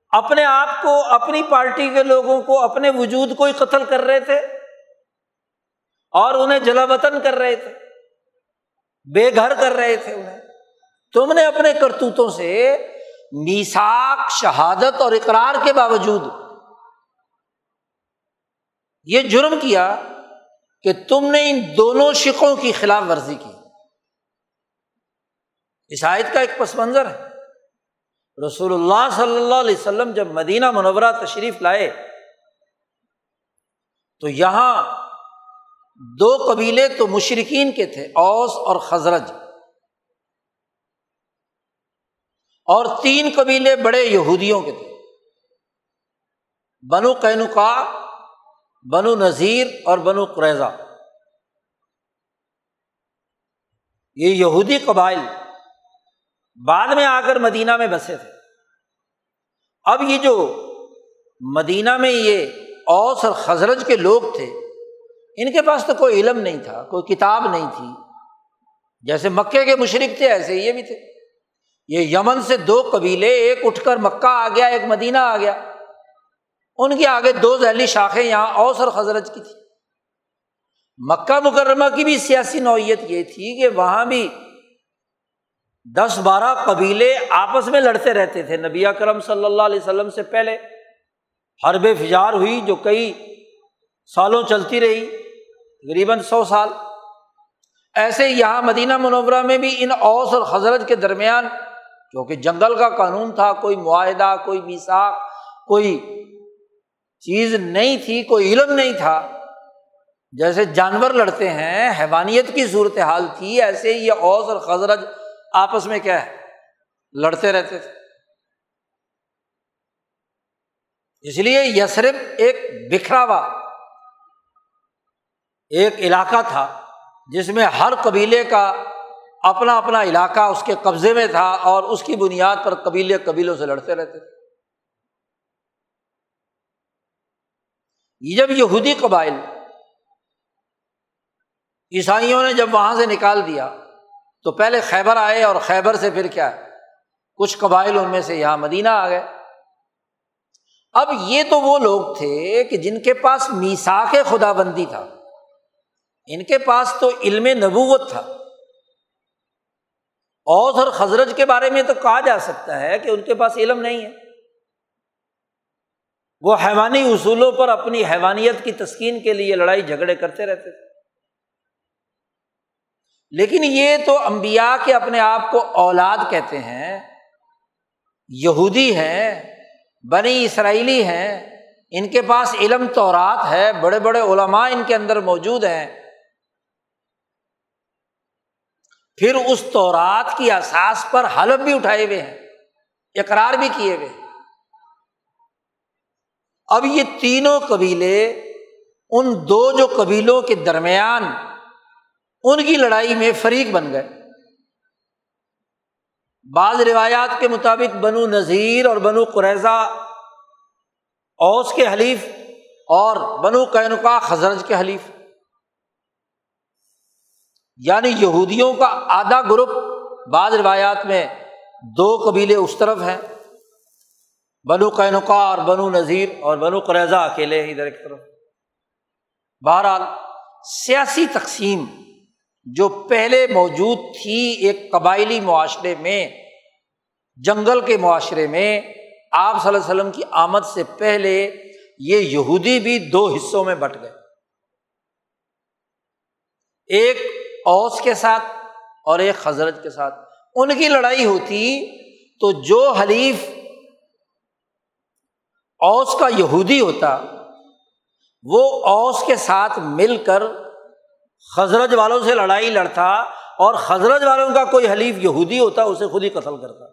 اپنے آپ کو، اپنی پارٹی کے لوگوں کو، اپنے وجود کو ہی قتل کر رہے تھے اور انہیں جلا وطن کر رہے تھے۔ بے گھر کر رہے تھے انہیں۔ تم نے اپنے کرتوتوں سے میساک شہادت اور اقرار کے باوجود یہ جرم کیا کہ تم نے ان دونوں شکوں کی خلاف ورزی کی۔ عیسائیت کا ایک پس منظر ہے۔ رسول اللہ صلی اللہ علیہ وسلم جب مدینہ منورہ تشریف لائے تو یہاں دو قبیلے تو مشرقین کے تھے، اوس اور خزرج۔ اور تین قبیلے بڑے یہودیوں کے تھے۔ بنو قینوقا بنو نذیر اور بنو قریضہ یہ یہودی قبائل بعد میں آ کر مدینہ میں بسے تھے۔ اب یہ جو مدینہ میں یہ اوس اور خزرج کے لوگ تھے ان کے پاس تو کوئی علم نہیں تھا، کوئی کتاب نہیں تھی۔ جیسے مکے کے مشرق تھے، ایسے یہ بھی تھے۔ یہ یمن سے دو قبیلے، ایک اٹھ کر مکہ آ گیا، ایک مدینہ آ گیا۔ ان کے آگے دو ذیلی شاخیں یہاں، اوس اور خزرج کی تھی۔ مکہ مکرمہ کی بھی سیاسی نوعیت یہ تھی کہ وہاں بھی دس بارہ قبیلے آپس میں لڑتے رہتے تھے۔ نبی کرم صلی اللہ علیہ وسلم سے پہلے حرب فجار ہوئی، جو کئی سالوں چلتی رہی۔ تقریباً سو سال۔ ایسے یہاں مدینہ منورہ میں بھی ان اوس اور حضرت کے درمیان کیونکہ جنگل کا قانون تھا، کوئی معاہدہ، کوئی میساک کوئی چیز نہیں تھی، کوئی علم نہیں تھا۔ جیسے جانور لڑتے ہیں، حیوانیت کی صورت حال تھی، ایسے ہی یہ اوس اور خزرج آپس میں کیا ہے؟ لڑتے رہتے تھے۔ اس لیے یسرف ایک بکھرا ہوا ایک علاقہ تھا جس میں ہر قبیلے کا اپنا اپنا علاقہ اس کے قبضے میں تھا اور اس کی بنیاد پر قبیلے قبیلوں سے لڑتے رہتے تھے۔ جب یہودی قبائل عیسائیوں نے جب وہاں سے نکال دیا تو پہلے خیبر آئے اور خیبر سے پھر کیا کچھ قبائل ان میں سے یہاں مدینہ آ گئے۔ اب یہ تو وہ لوگ تھے کہ جن کے پاس میساک خدا بندی تھا۔ ان کے پاس تو علم نبوت تھا۔ اوس اور خزرج کے بارے میں تو کہا جا سکتا ہے کہ ان کے پاس علم نہیں ہے۔ وہ حیوانی اصولوں پر اپنی حیوانیت کی تسکین کے لیے لڑائی جھگڑے کرتے رہتے تھے۔ لیکن یہ تو امبیا کے اپنے آپ کو اولاد کہتے ہیں۔ یہودی ہیں، بنی اسرائیلی ہیں، ان کے پاس علم تو رات ہے، بڑے بڑے علماء ان کے اندر موجود ہیں۔ پھر اس تورات کی احساس پر حلف بھی اٹھائے ہوئے ہیں، اقرار بھی کیے ہوئے ہیں۔ اب یہ تینوں قبیلے، ان دو جو قبیلوں کے درمیان ان کی لڑائی میں فریق بن گئے۔ بعض روایات کے مطابق بنو نذیر اور بنو قریضہ اوس کے حلیف اور بنو کینکا خزرج کے حلیف۔ یعنی یہودیوں کا آدھا گروپ بعض روایات میں دو قبیلے اس طرف ہیں، بنو کینکا اور بنو نذیر اور بنو قریضہ اکیلے ادھر ایک طرف۔ بہرحال سیاسی تقسیم جو پہلے موجود تھی ایک قبائلی معاشرے میں، جنگل کے معاشرے میں، آپ صلی اللہ علیہ وسلم کی آمد سے پہلے یہ یہودی بھی دو حصوں میں بٹ گئے۔ ایک اوس کے ساتھ اور ایک حضرت کے ساتھ۔ ان کی لڑائی ہوتی تو جو حلیف اوس کا یہودی ہوتا، وہ اوس کے ساتھ مل کر حضرت والوں سے لڑائی لڑتا اور حضرت والوں کا کوئی حلیف یہودی ہوتا، اسے خود ہی قتل کرتا۔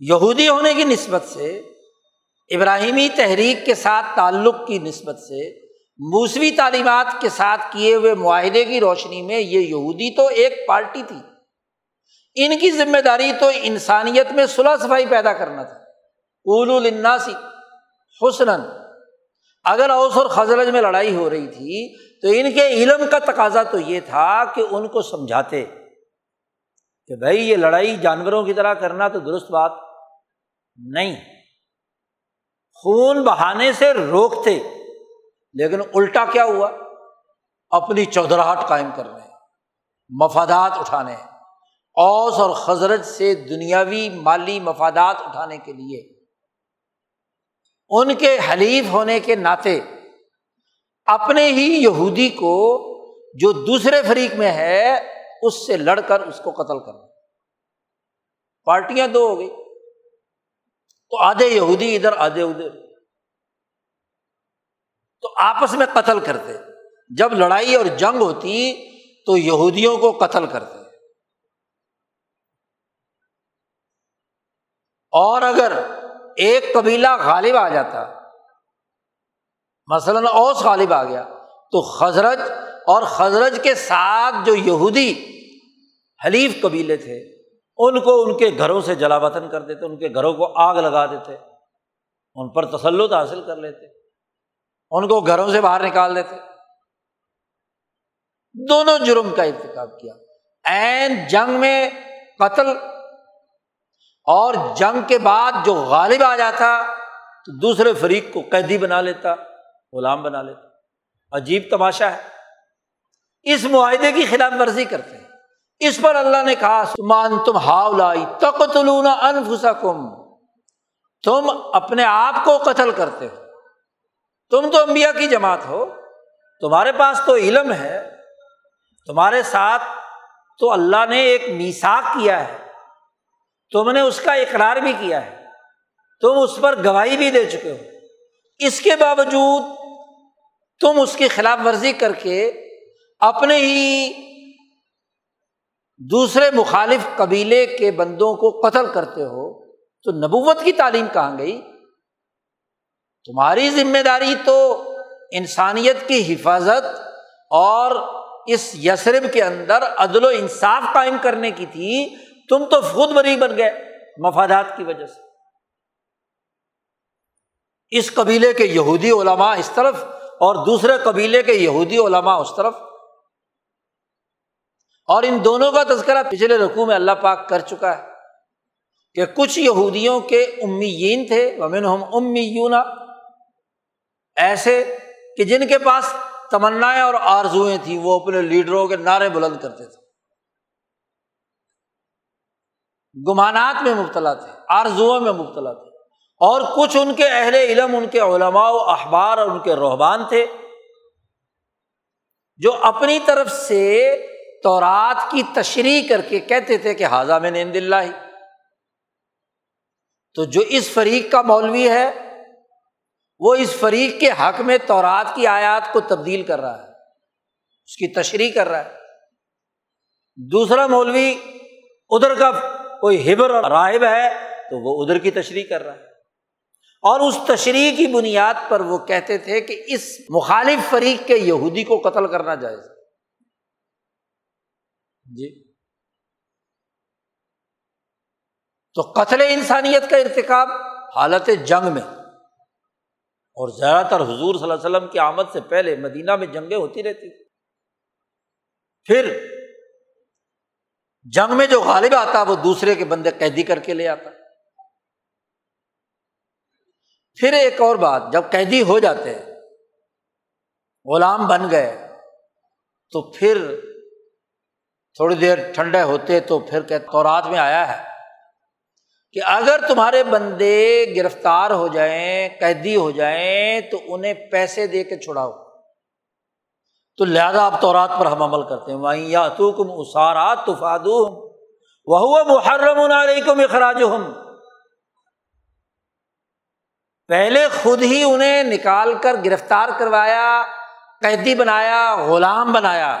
یہودی ہونے کی نسبت سے، ابراہیمی تحریک کے ساتھ تعلق کی نسبت سے موسوی تعلیمات کے ساتھ کیے ہوئے معاہدے کی روشنی میں یہ یہودی تو ایک پارٹی تھی۔ ان کی ذمہ داری تو انسانیت میں صلاح صفائی پیدا کرنا تھا۔ اول الناسی حسن اگر اوس اور خزرج میں لڑائی ہو رہی تھی تو ان کے علم کا تقاضا تو یہ تھا کہ ان کو سمجھاتے کہ بھائی یہ لڑائی جانوروں کی طرح کرنا تو درست بات نہیں۔ خون بہانے سے روکتے۔ لیکن الٹا کیا ہوا؟ اپنی چودراہٹ قائم کر رہے ہیں، مفادات اٹھانے اوس اور خزرت سے دنیاوی مالی مفادات اٹھانے کے لیے۔ ان کے حلیف ہونے کے ناطے اپنے ہی یہودی کو جو دوسرے فریق میں ہے، اس سے لڑ کر اس کو قتل کرنا پارٹیاں دو ہو گئی۔ تو آدھے یہودی ادھر، آدھے ادھر۔ تو آپس میں قتل کرتے۔ جب لڑائی اور جنگ ہوتی تو یہودیوں کو قتل کرتے۔ اور اگر ایک قبیلہ غالب آ جاتا، مثلاً اوس غالب آ گیا، تو خزرج اور خزرج کے ساتھ جو یہودی حلیف قبیلے تھے، ان کو ان کے گھروں سے جلا وطن کر دیتے، ان کے گھروں کو آگ لگا دیتے، ان پر تسلط حاصل کر لیتے۔ ان کو گھروں سے باہر نکال دیتے۔ دونوں جرم کا ارتقاب کیا۔ این جنگ میں قتل اور جنگ کے بعد جو غالب آ جاتا، تو دوسرے فریق کو قیدی بنا لیتا، غلام بنا لیتا۔ عجیب تماشا ہے۔ اس معاہدے کی خلاف ورزی کرتے ہیں۔ اس پر اللہ نے کہا مان تم ہاؤ لائی انفسا کم تم اپنے آپ کو قتل کرتے ہو۔ تم تو امبیا کی جماعت ہو، تمہارے پاس تو علم ہے، تمہارے ساتھ تو اللہ نے ایک میساک کیا ہے، تم نے اس کا اقرار بھی کیا ہے، تم اس پر گواہی بھی دے چکے ہو۔ اس کے باوجود تم اس کی خلاف ورزی کر کے اپنے ہی دوسرے مخالف قبیلے کے بندوں کو قتل کرتے ہو، تو نبوت کی تعلیم کہاں گئی؟ تمہاری ذمہ داری تو انسانیت کی حفاظت اور اس یسرب کے اندر عدل و انصاف قائم کرنے کی تھی۔ تم تو خود بری بن گئے مفادات کی وجہ سے۔ اس قبیلے کے یہودی علماء اس طرف اور دوسرے قبیلے کے یہودی علماء اس طرف۔ اور ان دونوں کا تذکرہ پچھلے رقو میں اللہ پاک کر چکا ہے کہ کچھ یہودیوں کے امیین تھے۔ ومن ہم امیون ایسے کہ جن کے پاس تمنا اور آرزوئیں تھیں، وہ اپنے لیڈروں کے نعرے بلند کرتے تھے۔ گمانات میں مبتلا تھے آرزو میں مبتلا تھے۔ اور کچھ ان کے اہل علم، ان کے علماء و اخبار اور ان کے روحبان تھے، جو اپنی طرف سے تورات کی تشریح کر کے کہتے تھے کہ حاضہ میں نیند اللہ۔ ہی تو جو اس فریق کا مولوی ہے وہ اس فریق کے حق میں تورات کی آیات کو تبدیل کر رہا ہے، اس کی تشریح کر رہا ہے۔ دوسرا مولوی، ادھر کا کوئی ہبر راہب ہے تو وہ ادھر کی تشریح کر رہا ہے۔ اور اس تشریح کی بنیاد پر وہ کہتے تھے کہ اس مخالف فریق کے یہودی کو قتل کرنا جائز جی۔ تو قتل انسانیت کا ارتقاب حالت جنگ میں۔ اور زیادہ تر حضور صلی اللہ علیہ وسلم کی آمد سے پہلے مدینہ میں جنگیں ہوتی رہتی تھی پھر جنگ میں جو غالب آتا وہ دوسرے کے بندے قیدی کر کے لے آتا۔ پھر ایک اور بات، جب قیدی ہو جاتے، غلام بن گئے، تو پھر تھوڑی دیر ٹھنڈے ہوتے تو پھر کہ تورات میں آیا ہے۔ کہ اگر تمہارے بندے گرفتار ہو جائیں، قیدی ہو جائیں، تو انہیں پیسے دے کے چھڑاؤ۔ تو لہٰذا آپ تورات پر ہم عمل کرتے ہیں۔ وہیں یا تو کم اسارات تفاد وہ محرم علیکم اخراج ہم پہلے خود ہی انہیں نکال کر گرفتار کروایا، قیدی بنایا، غلام بنایا،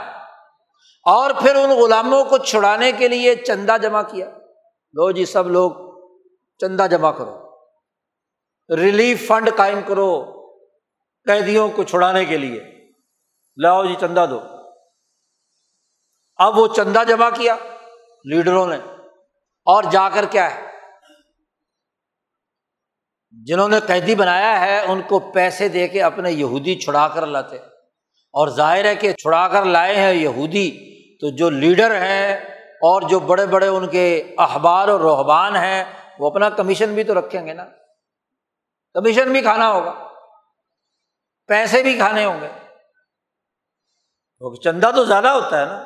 اور پھر ان غلاموں کو چھڑانے کے لیے چندہ جمع کیا۔ لو جی سب لوگ چندہ جمع کرو۔ ریلیف فنڈ قائم کرو قیدیوں کو چھڑانے کے لیے۔ لاؤ جی چندہ دو۔ اب وہ چندہ جمع کیا لیڈروں نے۔ اور جا کر کیا ہے؟ جنہوں نے قیدی بنایا ہے، ان کو پیسے دے کے اپنے یہودی چھڑا کر لاتے۔ اور ظاہر ہے کہ چھڑا کر لائے ہیں یہودی۔ تو جو لیڈر ہیں اور جو بڑے بڑے ان کے اخبار اور روحبان ہیں وہ اپنا کمیشن بھی تو رکھیں گے نا۔ کمیشن بھی کھانا ہوگا۔ پیسے بھی کھانے ہوں گے۔ چندہ تو زیادہ ہوتا ہے نا۔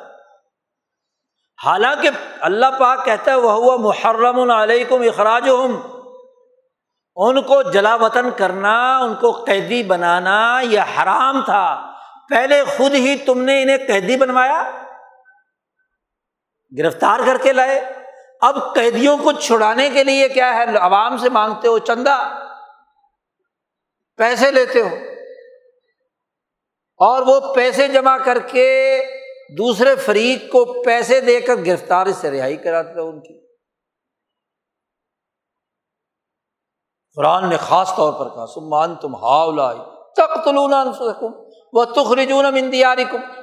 حالانکہ اللہ پاک کہتا ہے وہ ہوا محرم علیکم اخراج ہم ان کو جلا وطن کرنا، ان کو قیدی بنانا، یہ حرام تھا۔ پہلے خود ہی تم نے انہیں قیدی بنوایا، گرفتار کر کے لائے۔ اب قیدیوں کو چھڑانے کے لیے کیا ہے؟ عوام سے مانگتے ہو چندہ؟ پیسے لیتے ہو۔ اور وہ پیسے جمع کر کے دوسرے فریق کو پیسے دے کر گرفتاری سے رہائی کراتے ہو ان کی۔ قرآن نے خاص طور پر کہا سمان تم ہاؤ لائی تخت لونا وہ تخرجون مندیاری کم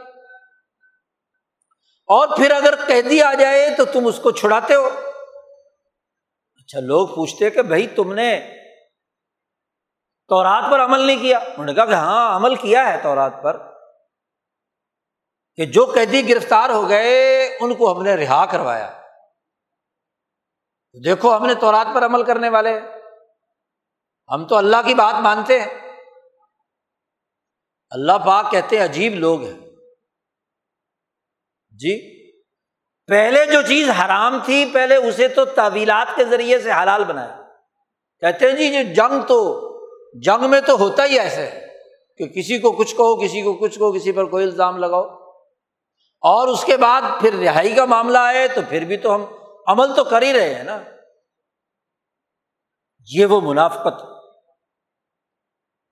اور پھر اگر قیدی آ جائے تو تم اس کو چھڑاتے ہو۔ اچھا لوگ پوچھتے کہ بھائی تم نے تورات پر عمل نہیں کیا؟ انہوں نے کہا کہ ہاں عمل کیا ہے تورات پر۔ کہ جو قیدی گرفتار ہو گئے، ان کو ہم نے رہا کروایا۔ دیکھو، ہم نے تورات پر عمل کرنے والے۔ ہم تو اللہ کی بات مانتے ہیں۔ اللہ پاک کہتے ہیں، عجیب لوگ ہیں۔ جی؟ پہلے جو چیز حرام تھی، پہلے اسے تو تعویلات کے ذریعے سے حلال بنایا۔ کہتے ہیں جی جو جنگ تو، جنگ میں تو ہوتا ہی ایسے کہ کسی کو کچھ کہو، کسی کو کچھ کہو، کسی پر کوئی الزام لگاؤ۔ اور اس کے بعد پھر رہائی کا معاملہ آئے تو پھر بھی تو ہم عمل تو کر ہی رہے ہیں نا۔ یہ وہ منافقت۔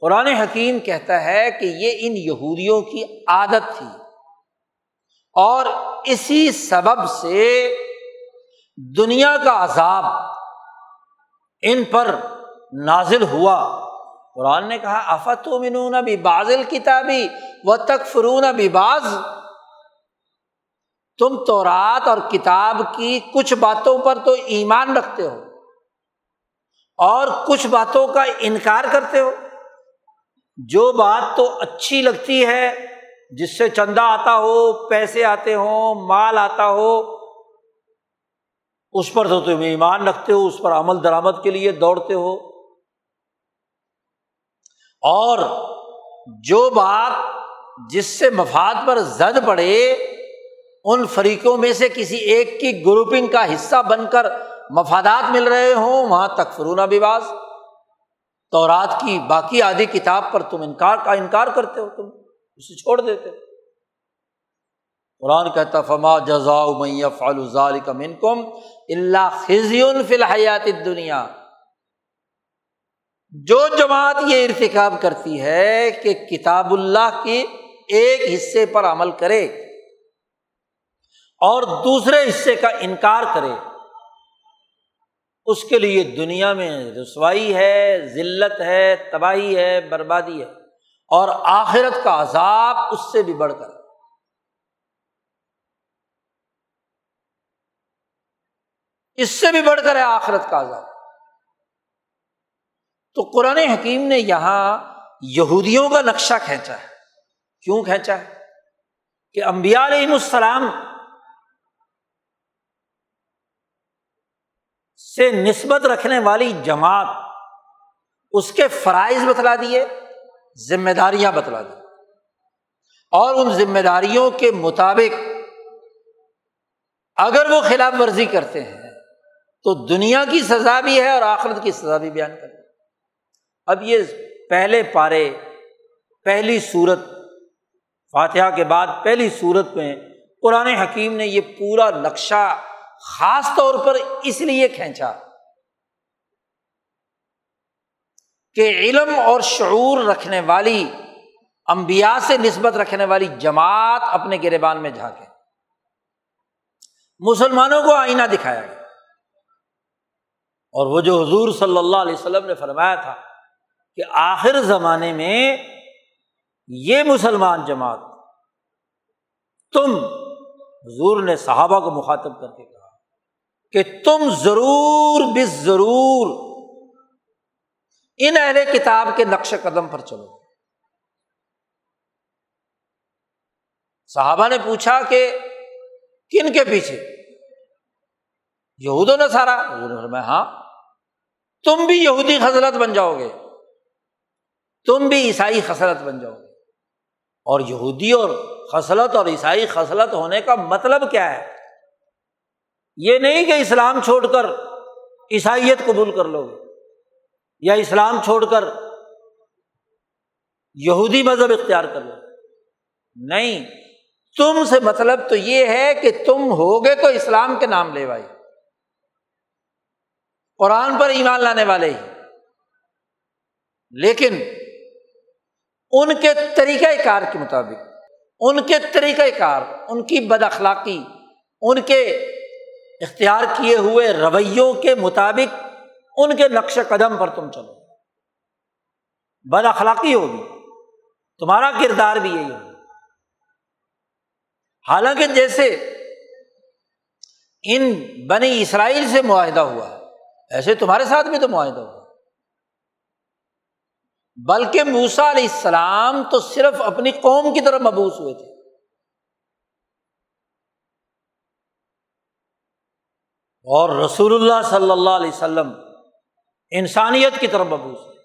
قرآن حکیم کہتا ہے کہ یہ ان یہودیوں کی عادت تھی۔ اور اسی سبب سے دنیا کا عذاب ان پر نازل ہوا۔ قرآن نے کہا افت و منون بھی بازل کتابی و تک فرون بھی باز تم تو رات اور کتاب کی کچھ باتوں پر تو ایمان رکھتے ہو اور کچھ باتوں کا انکار کرتے ہو۔ جو بات تو اچھی لگتی ہے جس سے چندہ آتا ہو، پیسے آتے ہوں، مال آتا ہو، اس پر تو تم ایمان رکھتے ہو، اس پر عمل درآمد کے لیے دوڑتے ہو۔ اور جو بات جس سے مفاد پر زد پڑے، ان فریقوں میں سے کسی ایک کی گروپنگ کا حصہ بن کر مفادات مل رہے ہوں، وہاں تک فرونہ بواز تو رات کی باقی آدھی کتاب پر تم انکار کا انکار کرتے ہو تم۔ اسے چھوڑ دیتے۔ قرآن کہتا فما جزا فالزال کا من کم اللہ خزیون فی الحیات دنیا جو جماعت یہ ارتکاب کرتی ہے کہ کتاب اللہ کے ایک حصے پر عمل کرے اور دوسرے حصے کا انکار کرے، اس کے لیے دنیا میں رسوائی ہے، ذلت ہے، تباہی ہے، بربادی ہے۔ اور آخرت کا عذاب اس سے بھی بڑھ کر۔ اس سے بھی بڑھ کر ہے آخرت کا عذاب۔ تو قرآن حکیم نے یہاں یہودیوں کا نقشہ کھینچا ہے۔ کیوں کھینچا ہے؟ کہ امبیا علیہم السلام سے نسبت رکھنے والی جماعت اس کے فرائض بتلا دیے۔ ذمہ داریاں بتلا دی اور ان ذمہ داریوں کے مطابق اگر وہ خلاف ورزی کرتے ہیں تو دنیا کی سزا بھی ہے اور آخرت کی سزا بھی بیان کرتے اب یہ پہلے پارے، پہلی صورت فاتحہ کے بعد پہلی صورت میں قرآن حکیم نے یہ پورا نقشہ خاص طور پر اس لیے کھینچا۔ کہ علم اور شعور رکھنے والی امبیا سے نسبت رکھنے والی جماعت اپنے گربان میں جھانکے مسلمانوں کو آئینہ دکھایا گیا۔ اور وہ جو حضور صلی اللہ علیہ وسلم نے فرمایا تھا کہ آخر زمانے میں یہ مسلمان جماعت تم، حضور نے صحابہ کو مخاطب کر کے کہا کہ تم ضرور بس ضرور ان اہل کتاب کے نقش قدم پر چلو۔ صحابہ نے پوچھا کہ کن کے پیچھے؟ یہود نے سارا میں ہاں۔ تم بھی یہودی خزلت بن جاؤ گے۔ تم بھی عیسائی خسلت بن جاؤ گے۔ اور یہودی اور خصلت اور عیسائی خصلت ہونے کا مطلب کیا ہے؟ یہ نہیں کہ اسلام چھوڑ کر عیسائیت قبول کر لو گے۔ یا اسلام چھوڑ کر یہودی مذہب اختیار کر لو۔ نہیں، تم سے مطلب تو یہ ہے کہ تم ہوگے تو اسلام کے نام لے بھائی۔ قرآن پر ایمان لانے والے ہی۔ لیکن ان کے طریقۂ کار کے مطابق، ان کے طریقۂ کار، ان کی بد اخلاقی، ان کے اختیار کیے ہوئے رویوں کے مطابق ان کے نقش قدم پر تم چلو۔ بد اخلاقی ہوگی۔ تمہارا کردار بھی یہی ہوگا۔ حالانکہ جیسے ان بنی اسرائیل سے معاہدہ ہوا، ایسے تمہارے ساتھ بھی تو معاہدہ ہوا۔ بلکہ موسا علیہ السلام تو صرف اپنی قوم کی طرف مبوس ہوئے تھے۔ اور رسول اللہ صلی اللہ علیہ وسلم انسانیت کی طرف مبوس ہے۔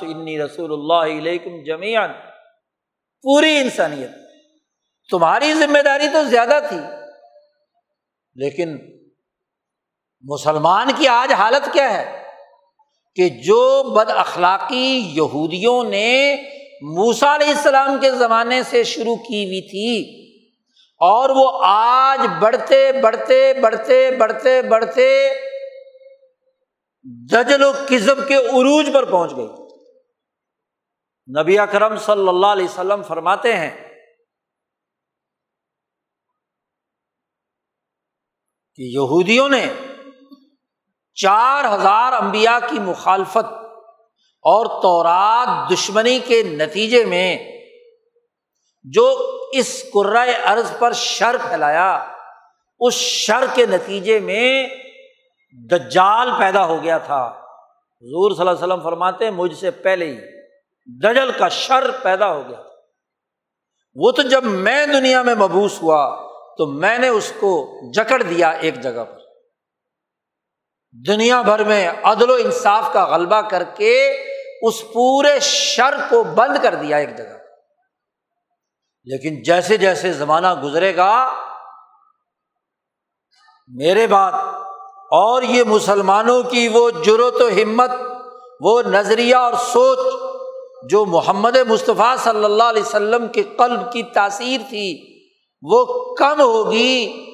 انی رسول اللہ علیکم جمیان پوری انسانیت۔ تمہاری ذمہ داری تو زیادہ تھی۔ لیکن مسلمان کی آج حالت کیا ہے؟ کہ جو بد اخلاقی یہودیوں نے موسا علیہ السلام کے زمانے سے شروع کی ہوئی تھی، اور وہ آج بڑھتے بڑھتے بڑھتے بڑھتے بڑھتے دجل و کزب کے عروج پر پہنچ گئی نبی اکرم صلی اللہ علیہ وسلم فرماتے ہیں، کہ یہودیوں نے چار ہزار امبیا کی مخالفت اور تورات دشمنی کے نتیجے میں جو اس ارض پر شر پھیلایا، اس شر کے نتیجے میں دجال پیدا ہو گیا تھا۔ حضور صلی اللہ علیہ وسلم فرماتے مجھ سے پہلے ہی دجل کا شر پیدا ہو گیا تھا۔ وہ تو جب میں دنیا میں مبوس ہوا، تو میں نے اس کو جکڑ دیا ایک جگہ پر۔ دنیا بھر میں عدل و انصاف کا غلبہ کر کے اس پورے شر کو بند کر دیا ایک جگہ لیکن جیسے جیسے زمانہ گزرے گا، میرے بات اور یہ مسلمانوں کی وہ جرت و ہمت، وہ نظریہ اور سوچ جو محمد مصطفیٰ صلی اللہ علیہ وسلم کے قلب کی تاثیر تھی، وہ کم ہوگی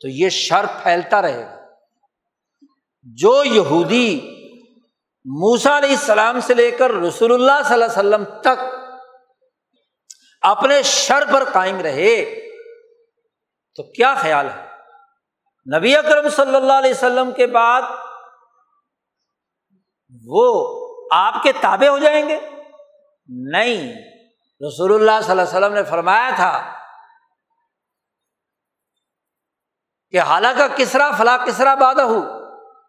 تو یہ شر پھیلتا رہے گا۔ جو یہودی موسا علیہ السلام سے لے کر رسول اللہ صلی اللہ علیہ وسلم تک اپنے شر پر قائم رہے تو کیا خیال ہے؟ نبی اکرم صلی اللہ علیہ وسلم کے بعد وہ آپ کے تابے ہو جائیں گے؟ نہیں۔ رسول اللہ صلی اللہ علیہ وسلم نے فرمایا تھا کہ حالانکہ کسرا فلاں کسرا بادہ ہو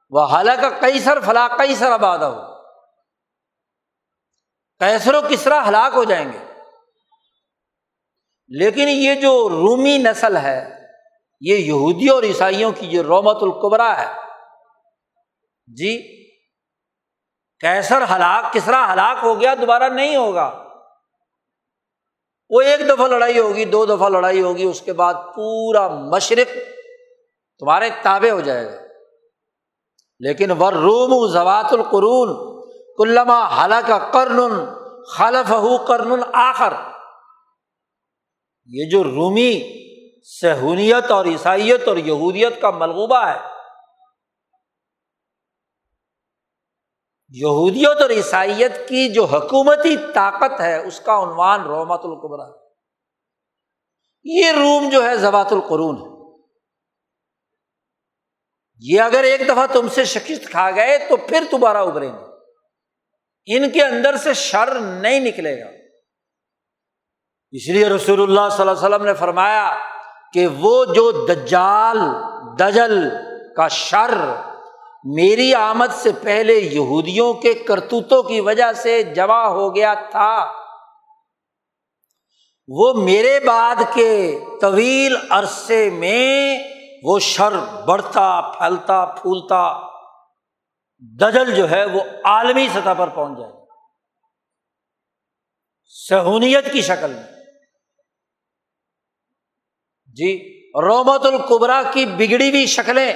وہ حالانکہ کئی سر فلاں کئی سر آبادہ ہو۔ کیسر و کسرا ہلاک ہو جائیں گے۔ لیکن یہ جو رومی نسل ہے یہ یہودی اور عیسائیوں کی جو رومت القبرا ہے۔ جی کیسر ہلاک، کسرا ہلاک ہو گیا، دوبارہ نہیں ہوگا۔ وہ ایک دفعہ لڑائی ہوگی، دو دفعہ لڑائی ہوگی، اس کے بعد پورا مشرق تمہارے تابع ہو جائے گا۔ لیکن ور روم زوات القرون کلما کا کرن خلف کرن آخر۔ یہ جو رومی سہونیت اور عیسائیت اور یہودیت کا ملغوبہ ہے۔ یہودیت اور عیسائیت کی جو حکومتی طاقت ہے، اس کا عنوان رومت القبرا۔ یہ روم جو ہے زبات القرون ہے۔ یہ اگر ایک دفعہ تم سے شکست کھا گئے، تو پھر دوبارہ ابھریں گے۔ ان کے اندر سے شر نہیں نکلے گا۔ اس لیے رسول اللہ صلی اللہ علیہ وسلم نے فرمایا کہ وہ جو دجال، دجل کا شر میری آمد سے پہلے یہودیوں کے کرتوتوں کی وجہ سے جمع ہو گیا تھا، وہ میرے بعد کے طویل عرصے میں وہ شر بڑھتا پھیلتا پھولتا، دجل جو ہے وہ عالمی سطح پر پہنچ جائے سہونیت کی شکل میں۔ جی رومت القبرا کی بگڑی ہوئی شکلیں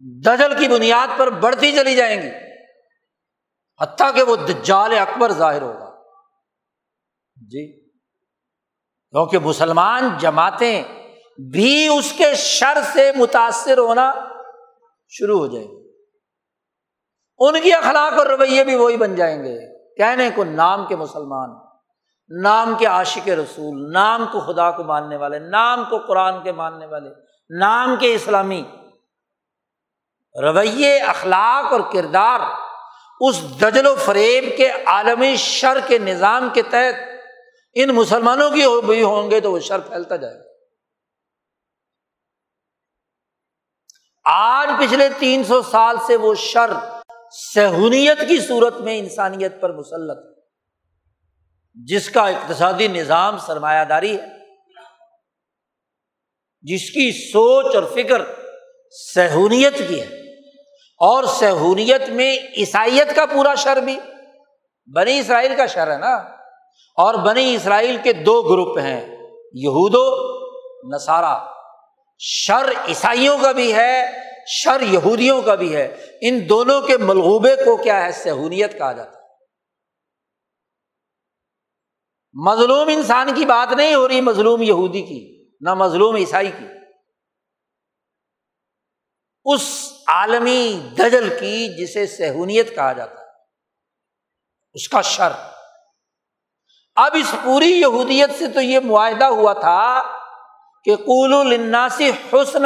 دجل کی بنیاد پر بڑھتی چلی جائیں گی، حتیٰ کہ وہ دجال اکبر ظاہر ہوگا۔ جی کیونکہ مسلمان جماعتیں بھی اس کے شر سے متاثر ہونا شروع ہو جائیں گے۔ ان کی اخلاق اور رویے بھی وہی بن جائیں گے۔ کہنے کو نام کے مسلمان نام کے عاشق رسول، نام کو خدا کو ماننے والے، نام کو قرآن کے ماننے والے، نام کے اسلامی رویے، اخلاق اور کردار اس دجل و فریب کے عالمی شر کے نظام کے تحت ان مسلمانوں کی بھی ہوں گے تو وہ شر پھیلتا جائے گا۔ آج پچھلے تین سو سال سے وہ شر سہونیت کی صورت میں انسانیت پر مسلط جس کا اقتصادی نظام سرمایہ داری ہے، جس کی سوچ اور فکر سہونیت کی ہے، اور سہونیت میں عیسائیت کا پورا شر بھی۔ بنی اسرائیل کا شر ہے نا۔ اور بنی اسرائیل کے دو گروپ ہیں یہود و نصارہ۔ شر عیسائیوں کا بھی ہے، شر یہودیوں کا بھی ہے۔ ان دونوں کے ملغوبے کو کیا ہے؟ سہونیت کہا جاتا ہے۔ مظلوم انسان کی بات نہیں ہو رہی، مظلوم یہودی کی، نہ مظلوم عیسائی کی۔ اس عالمی دجل کی جسے سہونیت کہا جاتا ہے، اس کا شر۔ اب اس پوری یہودیت سے تو یہ معاہدہ ہوا تھا کہ قول الناسی حسن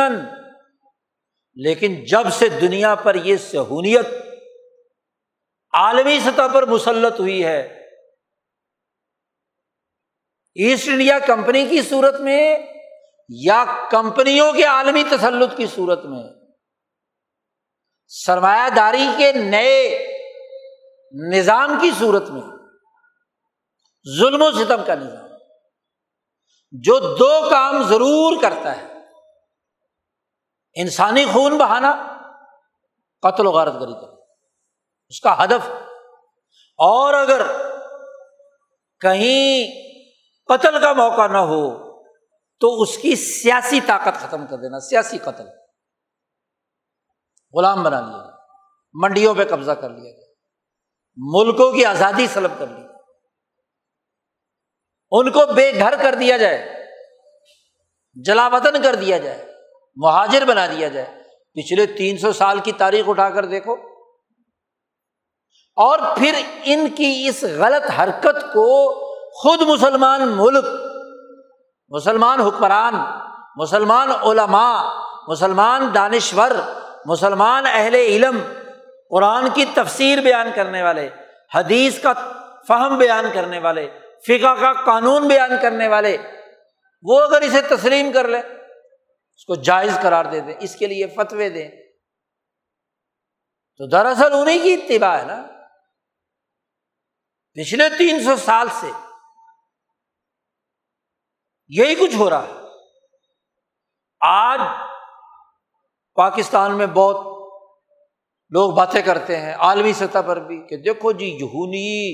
لیکن جب سے دنیا پر یہ سہونیت عالمی سطح پر مسلط ہوئی ہے ایسٹ انڈیا کمپنی کی صورت میں یا کمپنیوں کے عالمی تسلط کی صورت میں سرمایہ داری کے نئے نظام کی صورت میں ظلم و ستم کا نظام جو دو کام ضرور کرتا ہے، انسانی خون بہانا، قتل و غارت گری کر اس کا ہدف۔ اور اگر کہیں قتل کا موقع نہ ہو تو اس کی سیاسی طاقت ختم کر دینا، سیاسی قتل۔ غلام بنا لیا گیا منڈیوں پہ قبضہ کر لیا گیا، ملکوں کی آزادی سلب کر لی۔ ان کو بے گھر کر دیا جائے جلا وطن کر دیا جائے، مہاجر بنا دیا جائے۔ پچھلے تین سو سال کی تاریخ اٹھا کر دیکھو۔ اور پھر ان کی اس غلط حرکت کو خود مسلمان ملک، مسلمان حکمران، مسلمان علماء، مسلمان دانشور، مسلمان اہل علم، قرآن کی تفسیر بیان کرنے والے، حدیث کا فہم بیان کرنے والے، فقہ کا قانون بیان کرنے والے، وہ اگر اسے تسلیم کر لے، اس کو جائز قرار دے دیں اس کے لیے فتوے دیں تو دراصل انہیں کی اتباع ہے نا؟ پچھلے تین سو سال سے یہی کچھ ہو رہا ہے۔ آج پاکستان میں بہت لوگ باتیں کرتے ہیں، عالمی سطح پر بھی کہ دیکھو جی یہونی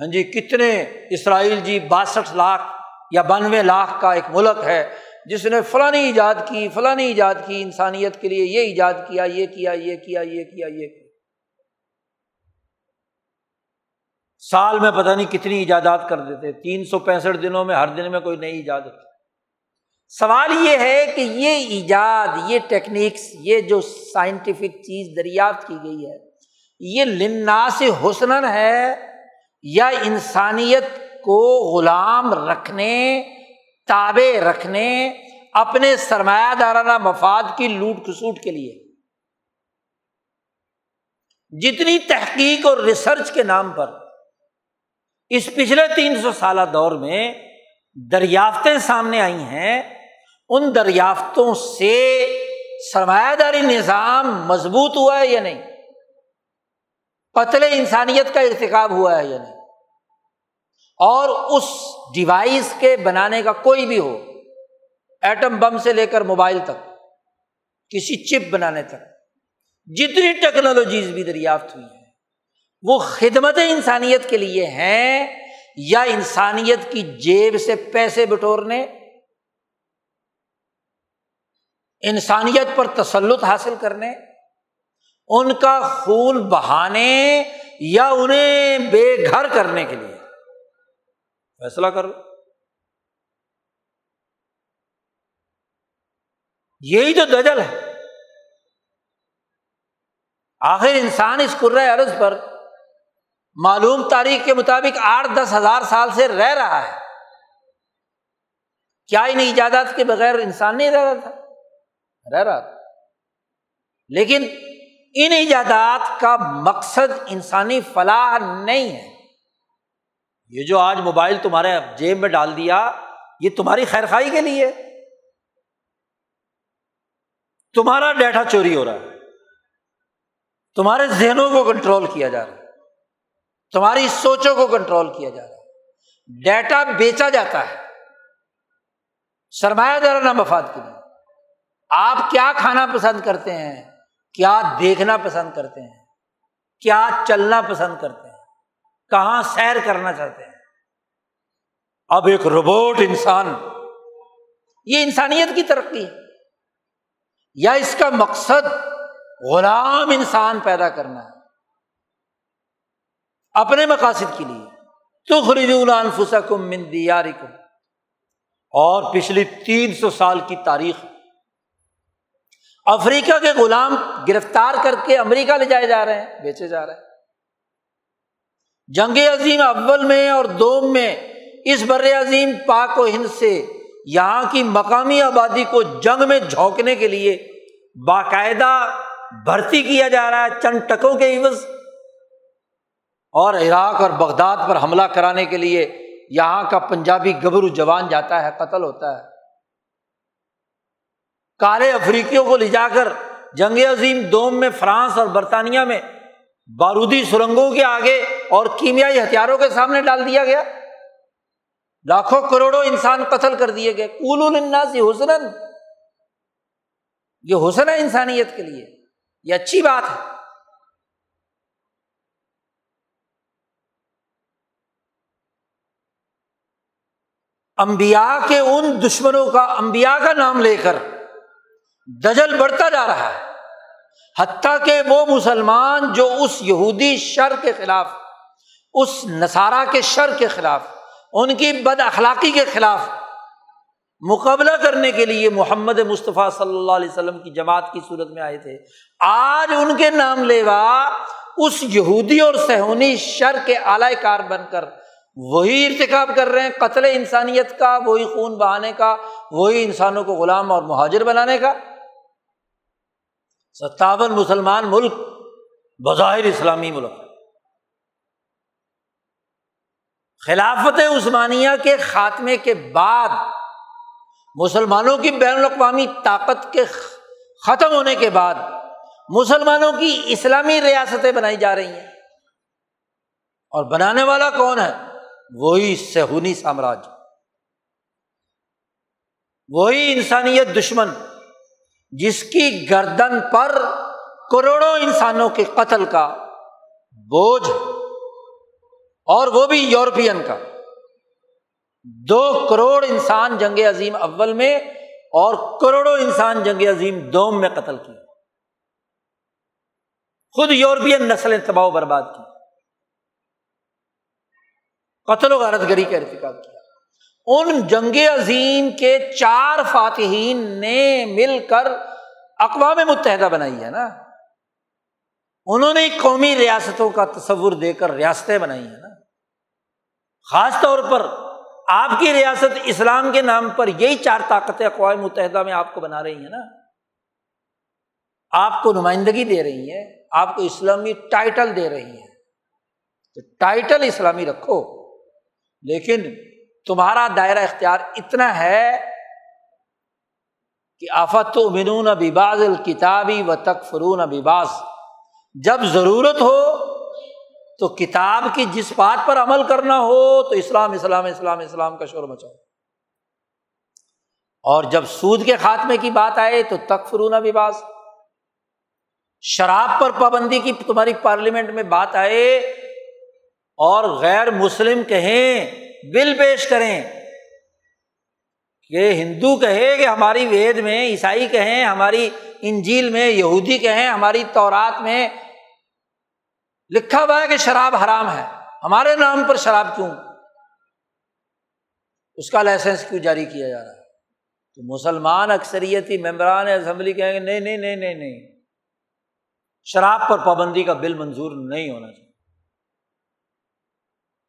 ہاں جی کتنے اسرائیل جی باسٹھ لاکھ یا بانوے لاکھ کا ایک ملک ہے، جس نے فلانی ایجاد کی، فلانی ایجاد کی، انسانیت کے لیے یہ ایجاد کیا، یہ کیا یہ کیا یہ کیا یہ کیا۔ سال میں پتہ نہیں کتنی ایجادات کر دیتے، تین سو پینسٹھ دنوں میں ہر دن میں کوئی نئی ایجاد ہوتی۔ سوال یہ ہے کہ یہ ایجاد، یہ ٹیکنیکس، یہ جو سائنٹیفک چیز دریافت کی گئی ہے، یہ لنا سے حسن ہے یا انسانیت کو غلام رکھنے تابے رکھنے، اپنے سرمایہ دارانہ مفاد کی لوٹ کسوٹ کے لیے؟ جتنی تحقیق اور ریسرچ کے نام پر اس پچھلے تین سو سالہ دور میں دریافتیں سامنے آئی ہیں۔ ان دریافتوں سے سرمایہ داری نظام مضبوط ہوا ہے یا نہیں؟ قتل انسانیت کا ارتقاب ہوا ہے یا نہیں؟ اور اس ڈیوائس کے بنانے کا کوئی بھی ہو، ایٹم بم سے لے کر موبائل تک، کسی چپ بنانے تک، جتنی ٹیکنالوجیز بھی دریافت ہوئی ہیں۔ وہ خدمت انسانیت کے لیے ہیں یا انسانیت کی جیب سے پیسے بٹورنے؟ انسانیت پر تسلط حاصل کرنے، ان کا خون بہانے یا انہیں بے گھر کرنے کے لیے؟ فیصلہ کر۔ یہی تو دجل ہے۔ آخر انسان اس عرض پر معلوم تاریخ کے مطابق آٹھ دس ہزار سال سے رہ رہا ہے۔ کیا ان ایجادات کے بغیر انسان نہیں رہ رہا تھا؟ رہ رہا تھا۔ لیکن ان ایجادات کا مقصد انسانی فلاح نہیں ہے۔ یہ جو آج موبائل تمہارے جیب میں ڈال دیا، یہ تمہاری خیر خائی کے لیے۔ تمہارا ڈیٹا چوری ہو رہا ہے۔ تمہارے ذہنوں کو کنٹرول کیا جا رہا ہے۔ تمہاری سوچوں کو کنٹرول کیا جا رہا ہے۔ ڈیٹا بیچا جاتا ہے۔ سرمایہ دار مفاد کے لیے آپ کیا کھانا پسند کرتے ہیں؟ کیا دیکھنا پسند کرتے ہیں؟ کیا چلنا پسند کرتے ہیں؟ کہاں سیر کرنا چاہتے ہیں؟ اب ایک روبوٹ انسان۔ یہ انسانیت کی ترقی۔ ہے یا اس کا مقصد غلام انسان پیدا کرنا ہے۔ اپنے مقاصد کے لیے۔ تو خریدون فسا کم مندیاری کم اور پچھلی تین سو سال کی تاریخ۔ افریقہ کے غلام گرفتار کر کے امریکہ لے جائے جا رہے ہیں، بیچے جا رہے ہیں۔ جنگ عظیم اول میں اور دوم میں اس بر عظیم پاک و ہند سے یہاں کی مقامی آبادی کو جنگ میں جھونکنے کے لیے باقاعدہ بھرتی کیا جا رہا ہے۔ چند ٹکوں کے عوض۔ اور عراق اور بغداد پر حملہ کرانے کے لیے یہاں کا پنجابی گبرو جوان جاتا ہے، قتل ہوتا ہے۔ کالے افریقیوں کو لے جا کر جنگ عظیم دوم میں فرانس اور برطانیہ میں بارودی سرنگوں کے آگے اور کیمیائی ہتھیاروں کے سامنے ڈال دیا گیا۔ لاکھوں کروڑوں انسان قتل کر دیے گئے۔ کول سے حسن یہ حسن ہے انسانیت کے لیے۔ یہ اچھی بات ہے۔ امبیا کے ان دشمنوں کا امبیا کا نام لے کر دجل بڑھتا جا رہا ہے۔ حتیٰ کہ وہ مسلمان جو اس یہودی شر کے خلاف، اس نصارہ کے شر کے خلاف، ان کی بد اخلاقی کے خلاف مقابلہ کرنے کے لیے محمد مصطفیٰ صلی اللہ علیہ وسلم کی جماعت کی صورت میں آئے تھے۔ آج ان کے نام لیوا اس یہودی اور سہونی شر کے اعلی کار بن کر وہی ارتکاب کر رہے ہیں قتل انسانیت کا، وہی خون بہانے کا، وہی انسانوں کو غلام اور مہاجر بنانے کا۔ ستاون مسلمان ملک، بظاہر اسلامی ملک۔ خلافت عثمانیہ کے خاتمے کے بعد مسلمانوں کی بین الاقوامی طاقت کے ختم ہونے کے بعد مسلمانوں کی اسلامی ریاستیں بنائی جا رہی ہیں۔ اور بنانے والا کون ہے؟ وہی سہونی سامراج۔ وہی انسانیت دشمن جس کی گردن پر کروڑوں انسانوں کے قتل کا بوجھ اور وہ بھی یورپین کا۔ دو کروڑ انسان جنگ عظیم اول میں اور کروڑوں انسان جنگ عظیم دوم میں قتل کیا خود یورپین نسلیں تباہ و برباد کی۔ قتل و غارت گری کا ارتقاب کیا۔ ان جنگ عظیم کے چار فاتحین نے مل کر اقوام متحدہ بنائی ہے نا۔ انہوں نے قومی ریاستوں کا تصور دے کر ریاستیں بنائی ہیں نا۔ خاص طور پر آپ کی ریاست اسلام کے نام پر یہی چار طاقتیں اقوام متحدہ میں آپ کو بنا رہی ہیں نا۔ آپ کو نمائندگی دے رہی ہیں، آپ کو اسلامی ٹائٹل دے رہی ہیں۔ تو ٹائٹل اسلامی رکھو۔ لیکن تمہارا دائرہ اختیار اتنا ہے کہ آفت و منون بباز الکتابی و تک فرون اباز جب ضرورت ہو تو کتاب کی جس بات پر عمل کرنا ہو تو اسلام اسلام اسلام اسلام کا شور مچاؤ۔ اور جب سود کے خاتمے کی بات آئے تو تک فرون اباز شراب پر پابندی کی تمہاری پارلیمنٹ میں بات آئے اور غیر مسلم کہیں، بل پیش کریں۔ کہ ہندو کہے کہ ہماری وید میں، عیسائی کہیں، ہماری انجیل میں، یہودی کہیں، ہماری تورات میں لکھا ہوا ہے کہ شراب حرام ہے۔ ہمارے نام پر شراب کیوں؟ اس کا لائسنس کیوں جاری کیا جا رہا ہے؟ تو مسلمان اکثریتی ممبران اسمبلی کہیں گے، نہیں نہیں نہیں نہیں نہیں۔ شراب پر پابندی کا بل منظور نہیں ہونا چاہیے۔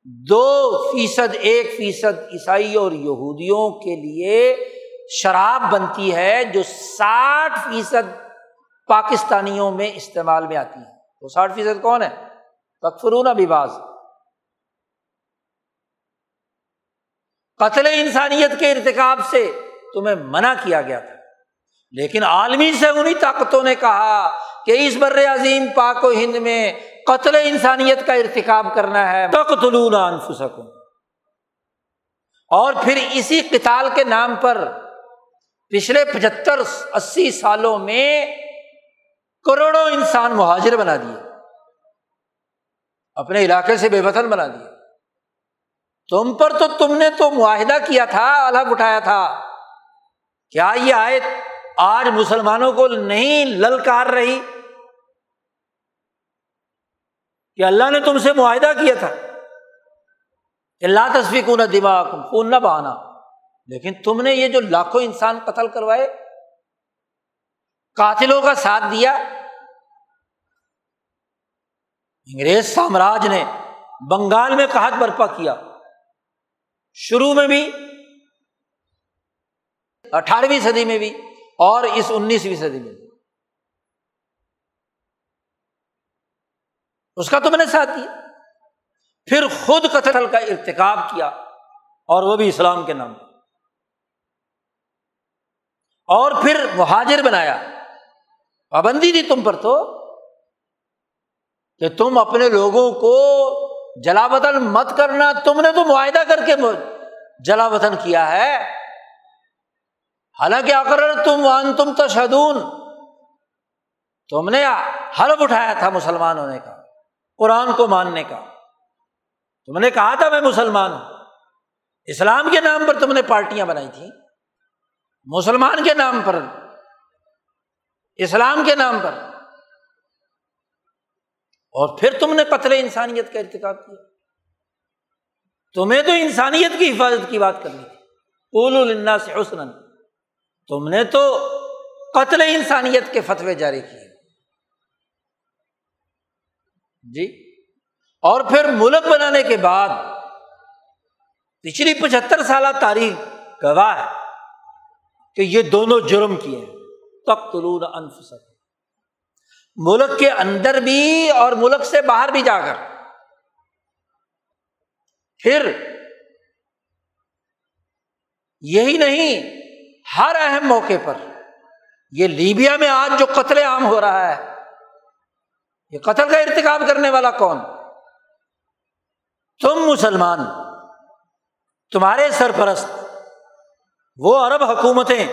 دو فیصد، ایک فیصد عیسائی اور یہودیوں کے لیے شراب بنتی ہے جو ساٹھ فیصد پاکستانیوں میں استعمال میں آتی ہے۔ وہ ساٹھ فیصد کون ہے؟ تکفرون باز قتل انسانیت کے ارتکاب سے تمہیں منع کیا گیا تھا۔ لیکن عالمی سے انہیں طاقتوں نے کہا کہ اس بر عظیم پاک و ہند میں قتل انسانیت کا ارتکاب کرنا ہے۔ اور پھر اسی کتال کے نام پر پچھلے پچہتر اسی سالوں میں کروڑوں انسان مہاجر بنا دیے۔ اپنے علاقے سے بے وطن بنا دیے۔ تم پر تو تم نے تو معاہدہ کیا تھا الگ اٹھایا تھا۔ کیا یہ آئے آج مسلمانوں کو نہیں للکار رہی؟ کہ اللہ نے تم سے معاہدہ کیا تھا اللہ تصویر کو نہ دماغ خون نہ بہانا۔ لیکن تم نے یہ جو لاکھوں انسان قتل کروائے، قاتلوں کا ساتھ دیا۔ انگریز سامراج نے بنگال میں کہت برپا کیا۔ شروع میں بھی، اٹھارہویں صدی میں بھی اور اس انیسویں صدی میں بھی۔ اس کا تم نے ساتھ دیا۔ پھر خود قتل کا ارتکاب کیا اور وہ بھی اسلام کے نام اور پھر مہاجر بنایا۔ پابندی دی تم پر تو کہ تم اپنے لوگوں کو جلا وطن مت کرنا۔ تم نے تو معاہدہ کر کے جلا وطن کیا ہے۔ حالانکہ اکر تم وان تم تشدون تم نے حلف اٹھایا تھا مسلمان ہونے کا قرآن کو ماننے کا۔ تم نے کہا تھا میں مسلمان ہوں۔ اسلام کے نام پر تم نے پارٹیاں بنائی تھیں۔ مسلمان کے نام پر۔ اسلام کے نام پر۔ اور پھر تم نے قتل انسانیت کا ارتقاب کیا۔ تمہیں تو انسانیت کی حفاظت کی بات کرنی تھی۔ اول النا سے حسن تم نے تو قتل انسانیت کے فتوے جاری کیے۔ جی؟ اور پھر ملک بنانے کے بعد پچھلی پچہتر سالہ تاریخ گواہ ہے کہ یہ دونوں جرم کیے تخت انف ملک کے اندر بھی اور ملک سے باہر بھی جا کر۔ پھر یہی نہیں، ہر اہم موقع پر یہ لیبیا میں آج جو قتل عام ہو رہا ہے یہ قتل کا ارتکاب کرنے والا کون؟ تم مسلمان، تمہارے سرپرست، وہ عرب حکومتیں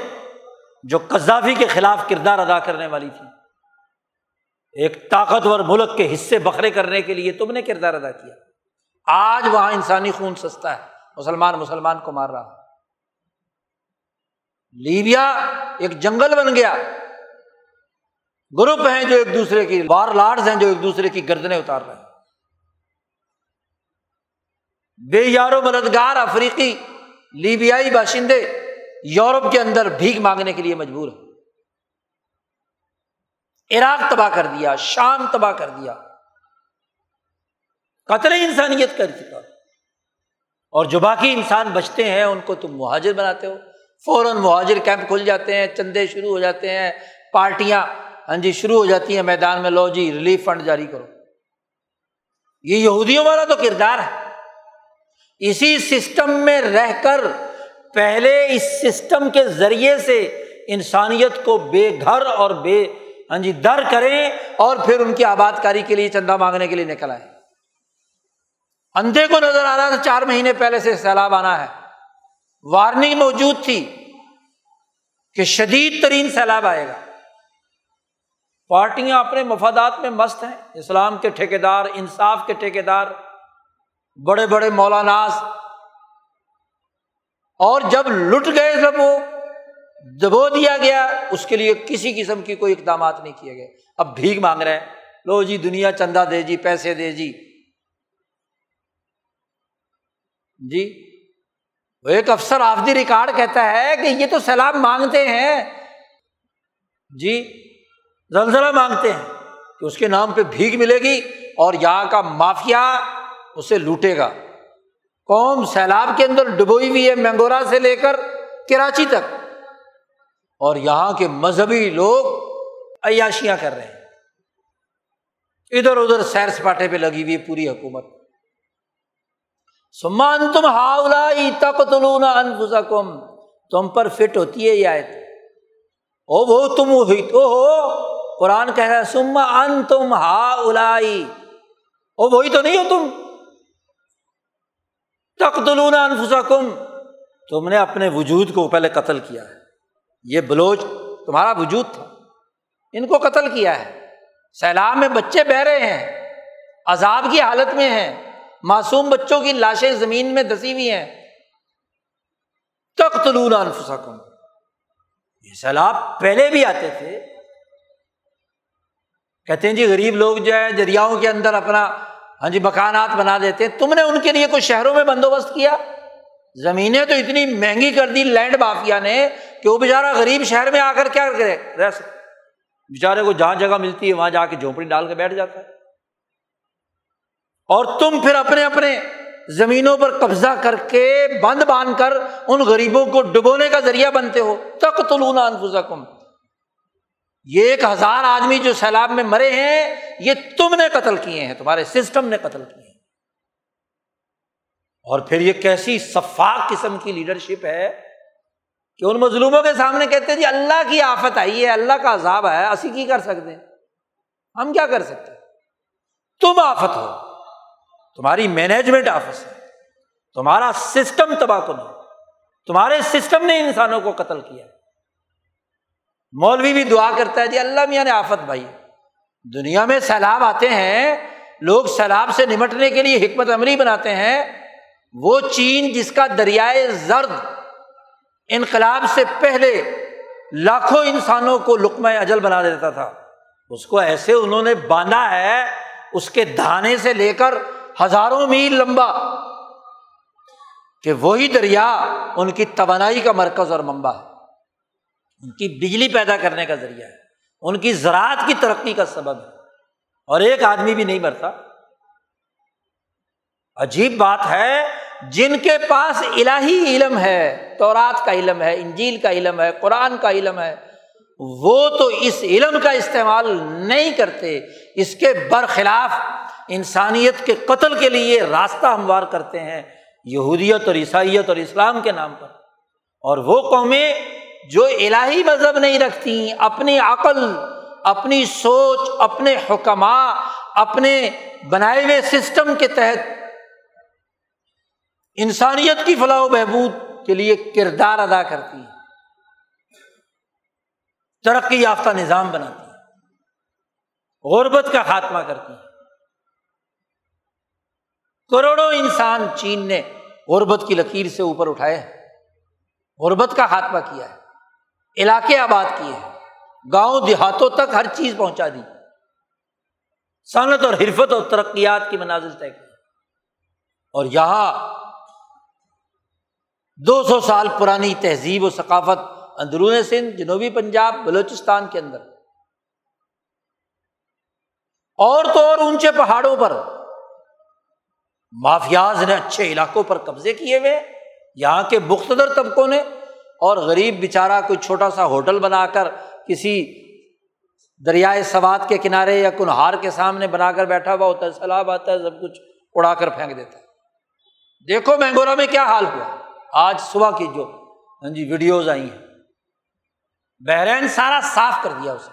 جو قذافی کے خلاف کردار ادا کرنے والی تھی ایک طاقتور ملک کے حصے بکھرے کرنے کے لیے تم نے کردار ادا کیا۔ آج وہاں انسانی خون سستا ہے۔ مسلمان مسلمان کو مار رہا لیبیا ایک جنگل بن گیا۔ گروپ ہیں جو ایک دوسرے کی وار لارڈز ہیں جو ایک دوسرے کی گردنے اتار رہے ہیں۔ بے یارو مددگار افریقی، لیبیائی باشندے یورپ کے اندر بھیک مانگنے کے لیے مجبور ہے عراق تباہ کر دیا، شام تباہ کر دیا۔ قطر انسانیت کر چکا اور جو باقی انسان بچتے ہیں، ان کو تم مہاجر بناتے ہو۔ فوراً مہاجر کیمپ کھل جاتے ہیں، چندے شروع ہو جاتے ہیں، پارٹیاں ہاں جی شروع ہو جاتی ہیں میدان میں، لو جی ریلیف فنڈ جاری کرو۔ یہ یہودیوں والا تو کردار ہے۔ اسی سسٹم میں رہ کر پہلے اس سسٹم کے ذریعے سے انسانیت کو بے گھر اور بے ہاں جی در کریں اور پھر ان کی آباد کاری کے لیے چندہ مانگنے کے لیے نکل آئے۔ اندھے کو نظر آ رہا تھا چار مہینے پہلے سے سیلاب آنا ہے۔ وارننگ موجود تھی کہ شدید ترین سیلاب آئے گا۔ پارٹیاں اپنے مفادات میں مست ہیں۔ اسلام کے ٹھیکیدار، انصاف کے ٹھیکیدار، بڑے بڑے مولاناس اور جب لٹ گئے جب وہ، دبو دیا گیا، اس کے لیے کسی قسم کی کوئی اقدامات نہیں کیے گئے۔ اب بھیگ مانگ رہے ہیں۔ لو جی دنیا چندہ دے جی پیسے دے جی۔ جی وہ ایک افسر آفدی ریکارڈ کہتا ہے کہ یہ تو سیلاب مانگتے ہیں۔ جی زلزلہ مانگتے ہیں کہ اس کے نام پہ بھیگ ملے گی اور یہاں کا مافیا اسے لوٹے گا۔ قوم سیلاب کے اندر ڈبوئی ہوئی ہے مینگورا سے لے کر کراچی تک۔ اور یہاں کے مذہبی لوگ عیاشیاں کر رہے ہیں۔ ادھر ادھر سیر سپاٹے پہ لگی ہوئی پوری حکومت۔ سمان تم ہاؤلا تک تلونا انفسکم۔ تم پر فٹ ہوتی ہے یہ آیت۔ او وہ تم ہوئی تو ہو۔ قرآن کہہ رہا ہے سما ان تم ہا الائی او وہی تو نہیں ہو تم۔ تک تلونا انفسکم تم نے اپنے وجود کو پہلے قتل کیا ہے۔ یہ بلوچ تمہارا وجود تھا۔ ان کو قتل کیا ہے۔ سیلاب میں بچے بہ رہے ہیں۔ عذاب کی حالت میں ہیں۔ معصوم بچوں کی لاشیں زمین میں دسی ہوئی ہیں۔ تخت لون انفسکم یہ سیلاب پہلے بھی آتے تھے۔ کہتے ہیں جی غریب لوگ جو ہے دریاؤں کے اندر اپنا ہاں جی مکانات بنا دیتے ہیں۔ تم نے ان کے لیے کوئی شہروں میں بندوبست کیا؟ زمینیں تو اتنی مہنگی کر دی لینڈ مافیا نے کہ وہ بےچارا غریب شہر میں آ کر کیا کرے؟ رہ بےچارے کو جہاں جگہ ملتی ہے، وہاں جا کے جھونپڑی ڈال کے بیٹھ جاتا ہے۔ اور تم پھر اپنے اپنے زمینوں پر قبضہ کر کے بند باندھ کر ان غریبوں کو ڈبونے کا ذریعہ بنتے ہو۔ تک تلونا انفوزا کم یہ ایک ہزار آدمی جو سیلاب میں مرے ہیں، یہ تم نے قتل کیے ہیں، تمہارے سسٹم نے قتل کیے ہیں۔ اور پھر یہ کیسی شفاق قسم کی لیڈرشپ ہے کہ ان مظلوموں کے سامنے کہتے ہیں جی اللہ کی آفت آئی ہے، اللہ کا عذاب ہے اسی کی کر سکتے ہیں۔ ہم کیا کر سکتے تم آفت ہو، تمہاری مینجمنٹ آفس ہے، تمہارا سسٹم تباہ کن تمہارے سسٹم نے انسانوں کو قتل کیا۔ مولوی بھی دعا کرتا ہے جی اللہ میاں نے آفت بھائی۔ دنیا میں سیلاب آتے ہیں، لوگ سیلاب سے نمٹنے کے لیے حکمت عمری بناتے ہیں، وہ چین جس کا دریائے زرد انقلاب سے پہلے لاکھوں انسانوں کو لکمہ اجل بنا دیتا تھا، اس کو ایسے انہوں نے باندھا ہے، اس کے دھانے سے لے کر ہزاروں میل لمبا کہ وہی دریا ان کی توانائی کا مرکز اور ممبا ہے۔ ان کی بجلی پیدا کرنے کا ذریعہ ہے، ان کی زراعت کی ترقی کا سبب ہے۔ اور ایک آدمی بھی نہیں مرتا۔ عجیب بات ہے، جن کے پاس الہی علم ہے تو رات کا علم ہے، انجیل کا علم ہے، قرآن کا علم ہے، وہ تو اس علم کا استعمال نہیں کرتے۔ اس کے برخلاف انسانیت کے قتل کے لیے راستہ ہموار کرتے ہیں، یہودیت اور عیسائیت اور اسلام کے نام پر۔ اور وہ قومیں جو الہی مذہب نہیں رکھتی، اپنی عقل، اپنی سوچ، اپنے حکمہ اپنے بنائے ہوئے سسٹم کے تحت انسانیت کی فلاح و بہبود کے لیے کردار ادا کرتی ہے۔ ترقی یافتہ نظام بناتی ہے۔ غربت کا خاتمہ کرتی ہے۔ کروڑوں انسان چین نے غربت کی لکیر سے اوپر اٹھائے غربت کا خاتمہ کیا ہے۔ علاقے آباد کیے ہیں۔ گاؤں دیہاتوں تک ہر چیز پہنچا دی۔ صنعت اور حرفت اور ترقیات کی منازل طے کی۔ اور یہاں دو سو سال پرانی تہذیب و ثقافت اندرون سندھ، جنوبی پنجاب، بلوچستان کے اندر۔ اور تو اور اونچے پہاڑوں پر۔ مافیاز نے اچھے علاقوں پر قبضے کیے ہوئے۔ یہاں کے مختدر طبقوں نے اور غریب بیچارہ کوئی چھوٹا سا ہوٹل بنا کر کسی دریائے سوات کے کنارے یا کنہار کے سامنے بنا کر بیٹھا ہوا ہوتا ہے، سیلاب آتا ہے، سب کچھ اڑا کر پھینک دیتا ہے۔ دیکھو مینگورا میں کیا حال ہوا۔ آج صبح کی جو ہاں جی ویڈیوز آئی ہیں، بحرین سارا صاف کر دیا اسے۔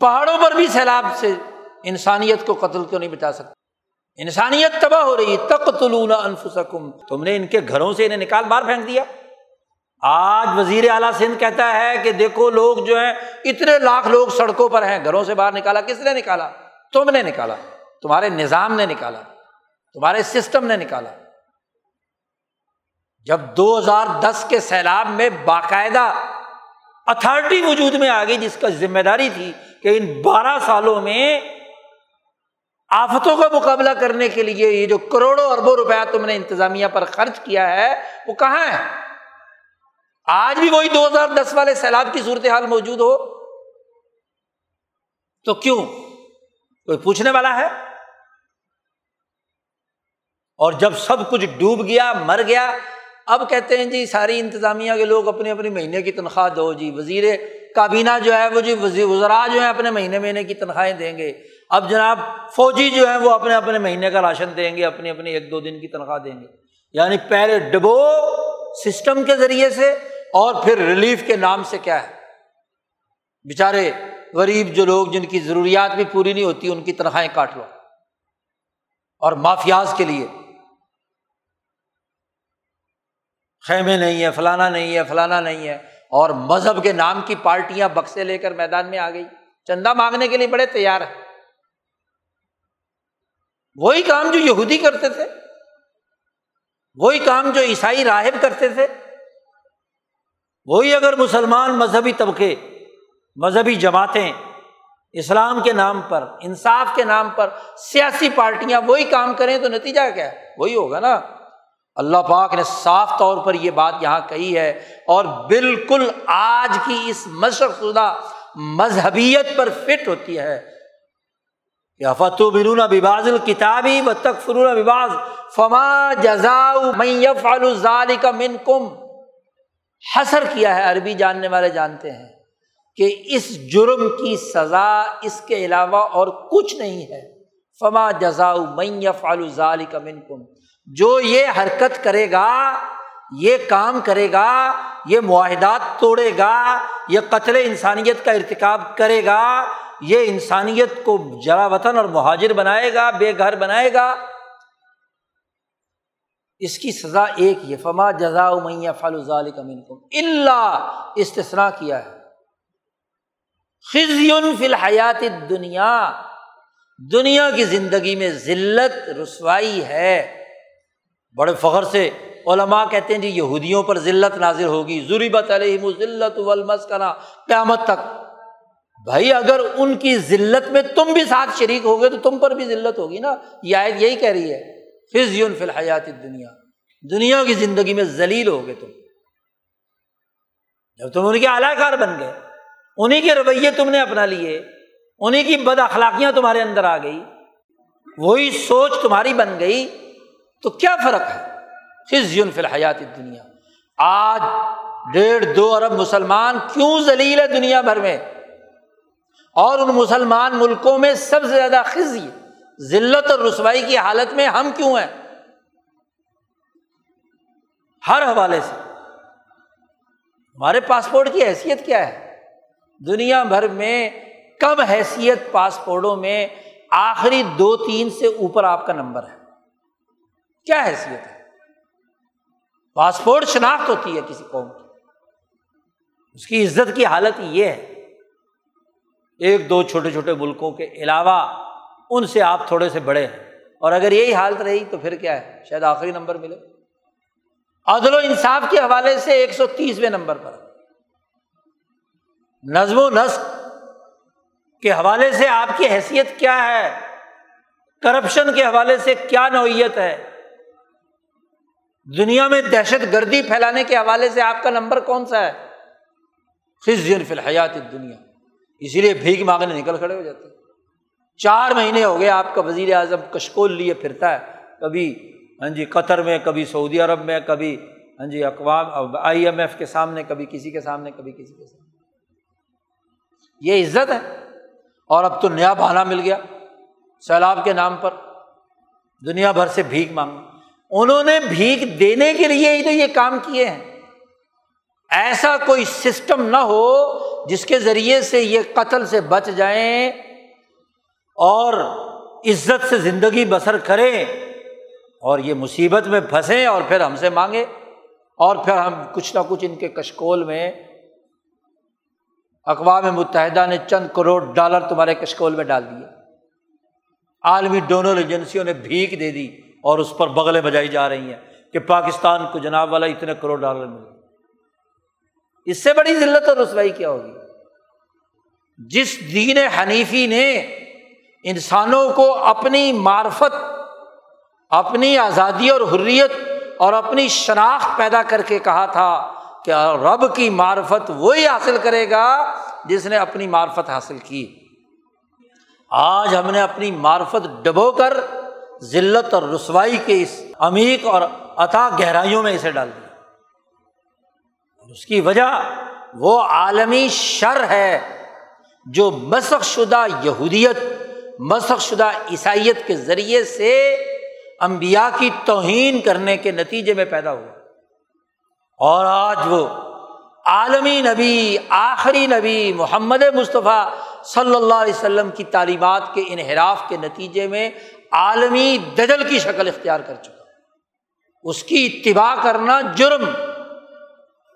پہاڑوں پر بھی سیلاب سے انسانیت کو قتل کیوں نہیں بچا سکتے انسانیت تباہ ہو رہی تقتلون انفسکم۔ تم نے ان کے گھروں سے انہیں نکال باہر پھینک دیا۔ آج وزیر اعلیٰ سندھ کہتا ہے کہ دیکھو لوگ جو ہیں، اتنے لاکھ لوگ سڑکوں پر ہیں، گھروں سے باہر نکالا۔ کس نے نکالا؟ تم نے نکالا۔ تمہارے نظام نے نکالا۔ تمہارے سسٹم نے نکالا۔ جب دو ہزار دس کے سیلاب میں باقاعدہ اتھارٹی وجود میں آ گئی، جس کا ذمہ داری تھی کہ ان بارہ سالوں میں آفتوں کا مقابلہ کرنے کے لیے یہ جو کروڑوں اربوں روپیہ تم نے انتظامیہ پر خرچ کیا ہے، وہ کہاں ہے؟ آج بھی وہی دو ہزار دس والے سیلاب کی صورتحال موجود ہو۔ تو کیوں؟ کوئی پوچھنے والا ہے؟ اور جب سب کچھ ڈوب گیا، مر گیا، اب کہتے ہیں جی ساری انتظامیہ کے لوگ اپنے اپنے مہینے کی تنخواہ دو۔ جی وزیر کابینہ جو ہے، وہ جی وزرا جو ہے اپنے مہینے مہینے کی تنخواہیں دیں گے۔ اب جناب فوجی جو ہے وہ اپنے اپنے مہینے کا راشن دیں گے، اپنی اپنی ایک دو دن کی تنخواہ دیں گے۔ یعنی پہلے ڈبو سسٹم کے ذریعے سے اور پھر ریلیف کے نام سے کیا ہے؟ بےچارے غریب جو لوگ جن کی ضروریات بھی پوری نہیں ہوتی، ان کی تنخواہیں کاٹ لو۔ اور مافیاز کے لیے۔ خیمے نہیں ہے فلانا نہیں ہے، فلانا نہیں ہے۔ اور مذہب کے نام کی پارٹیاں بکسے لے کر میدان میں آ گئی۔ چندہ مانگنے کے لیے بڑے تیار ہیں۔ وہی کام جو یہودی کرتے تھے، وہی کام جو عیسائی راہب کرتے تھے، وہی اگر مسلمان مذہبی طبقے، مذہبی جماعتیں اسلام کے نام پر، انصاف کے نام پر سیاسی پارٹیاں وہی کام کریں تو نتیجہ کیا ہے؟ وہی ہوگا نا۔ اللہ پاک نے صاف طور پر یہ بات یہاں کہی ہے اور بالکل آج کی اس مشرق شدہ مذہبیت پر فٹ ہوتی ہے۔ کہ فتو برون بباز الکتابی و تک فرون بباز فما جزا ظال کا من کم حسر کیا ہے عربی جاننے والے جانتے ہیں کہ اس جرم کی سزا اس کے علاوہ اور کچھ نہیں ہے فما جزا من یفعل ذالک منکم جو یہ حرکت کرے گا، یہ کام کرے گا، یہ معاہدات توڑے گا، یہ قتل انسانیت کا ارتکاب کرے گا یہ انسانیت کو جرا وطن اور مہاجر بنائے گا، بے گھر بنائے گا۔ اس کی سزا ایک یہ، فما جزا میاں فالوزال کا کو اللہ استثنا کیا ہے۔ خزیون فی الحیات دنیا دنیا کی زندگی میں ذلت، رسوائی ہے۔ بڑے فخر سے علماء کہتے ہیں جی یہودیوں پر ذلت نازر ہوگی۔ ضریبت علیہم ذلت والمسکنہ۔ قیامت تک۔ بھائی اگر ان کی ذلت میں تم بھی ساتھ شریک ہوگے تو تم پر بھی ذلت ہوگی نا؟ یہ آیت یہی کہہ رہی ہے فضیون فی الحیات دنیا دنیا کی زندگی میں ذلیل ہو گئے تم۔ جب تم ان کے اعلی کار بن گئے انہیں کے رویے تم نے اپنا لیے انہیں کی بد اخلاقیاں تمہارے اندر آ گئی، وہی سوچ تمہاری بن گئی، تو کیا فرق ہے؟ فضیون فی الحیات دنیا آج ڈیڑھ دو ارب مسلمان کیوں ذلیل ہے دنیا بھر میں؟ اور ان مسلمان ملکوں میں سب سے زیادہ خزی، ذلت اور رسوائی کی حالت میں ہم کیوں ہیں؟ ہر حوالے سے۔ ہمارے پاسپورٹ کی حیثیت کیا ہے؟ دنیا بھر میں کم حیثیت پاسپورٹوں میں آخری دو تین سے اوپر آپ کا نمبر ہے۔ کیا حیثیت ہے؟ پاسپورٹ شناخت ہوتی ہے کسی قوم کی۔ اس کی عزت کی حالت یہ ہے۔ ایک دو چھوٹے چھوٹے ملکوں کے علاوہ ان سے آپ تھوڑے سے بڑے ہیں۔ اور اگر یہی حالت رہی تو پھر کیا ہے؟ شاید آخری نمبر ملے۔ عدل و انصاف کے حوالے سے ایک سو تیسویں نمبر پر۔ نظم و نسق کے حوالے سے آپ کی حیثیت کیا ہے؟ کرپشن کے حوالے سے کیا نوعیت ہے؟ دنیا میں دہشت گردی پھیلانے کے حوالے سے آپ کا نمبر کون سا ہے؟ خزین فی الحیات دنیا اسی لیے بھیگ مانگنے نکل کھڑے ہو جاتے چار مہینے ہو گئے آپ کا وزیر اعظم کشکول لیے پھرتا ہے۔ کبھی ہاں جی قطر میں، کبھی سعودی عرب میں، کبھی ہاں جی اقوام، آئی ایم ایف کے سامنے، کبھی کسی کے سامنے، کبھی کسی کے سامنے۔ یہ عزت ہے۔ اور اب تو نیا بہانا مل گیا سیلاب کے نام پر۔ دنیا بھر سے بھیک مانگنا۔ انہوں نے بھیک دینے کے لیے ہی تو یہ کام کیے ہیں۔ ایسا کوئی سسٹم نہ ہو جس کے ذریعے سے یہ قتل سے بچ جائیں اور عزت سے زندگی بسر کریں اور یہ مصیبت میں پھنسیں اور پھر ہم سے مانگے اور پھر ہم کچھ نہ کچھ ان کے کشکول میں اقوام متحدہ نے چند کروڑ ڈالر تمہارے کشکول میں ڈال دیے۔ عالمی ڈونر ایجنسیوں نے بھیک دے دی اور اس پر بغلیں بجائی جا رہی ہیں کہ پاکستان کو جناب والا اتنے کروڑ ڈالر ملے۔ اس سے بڑی ذلت اور رسوائی کیا ہوگی؟ جس دین حنیفی نے انسانوں کو اپنی معرفت، اپنی آزادی اور حریت اور اپنی شناخت پیدا کر کے کہا تھا کہ رب کی معرفت وہی حاصل کرے گا جس نے اپنی معرفت حاصل کی۔ آج ہم نے اپنی معرفت ڈبو کر ذلت اور رسوائی کے اس عمیق اور عطا گہرائیوں میں اسے ڈال دیا۔ اس کی وجہ وہ عالمی شر ہے جو مسخ شدہ یہودیت، مسخ شدہ عیسائیت کے ذریعے سے امبیا کی توہین کرنے کے نتیجے میں پیدا ہوا۔ اور آج وہ عالمی نبی، آخری نبی محمد مصطفیٰ صلی اللہ علیہ وسلم کی تعلیمات کے انحراف کے نتیجے میں عالمی دجل کی شکل اختیار کر چکا۔ اس کی اتباع کرنا جرم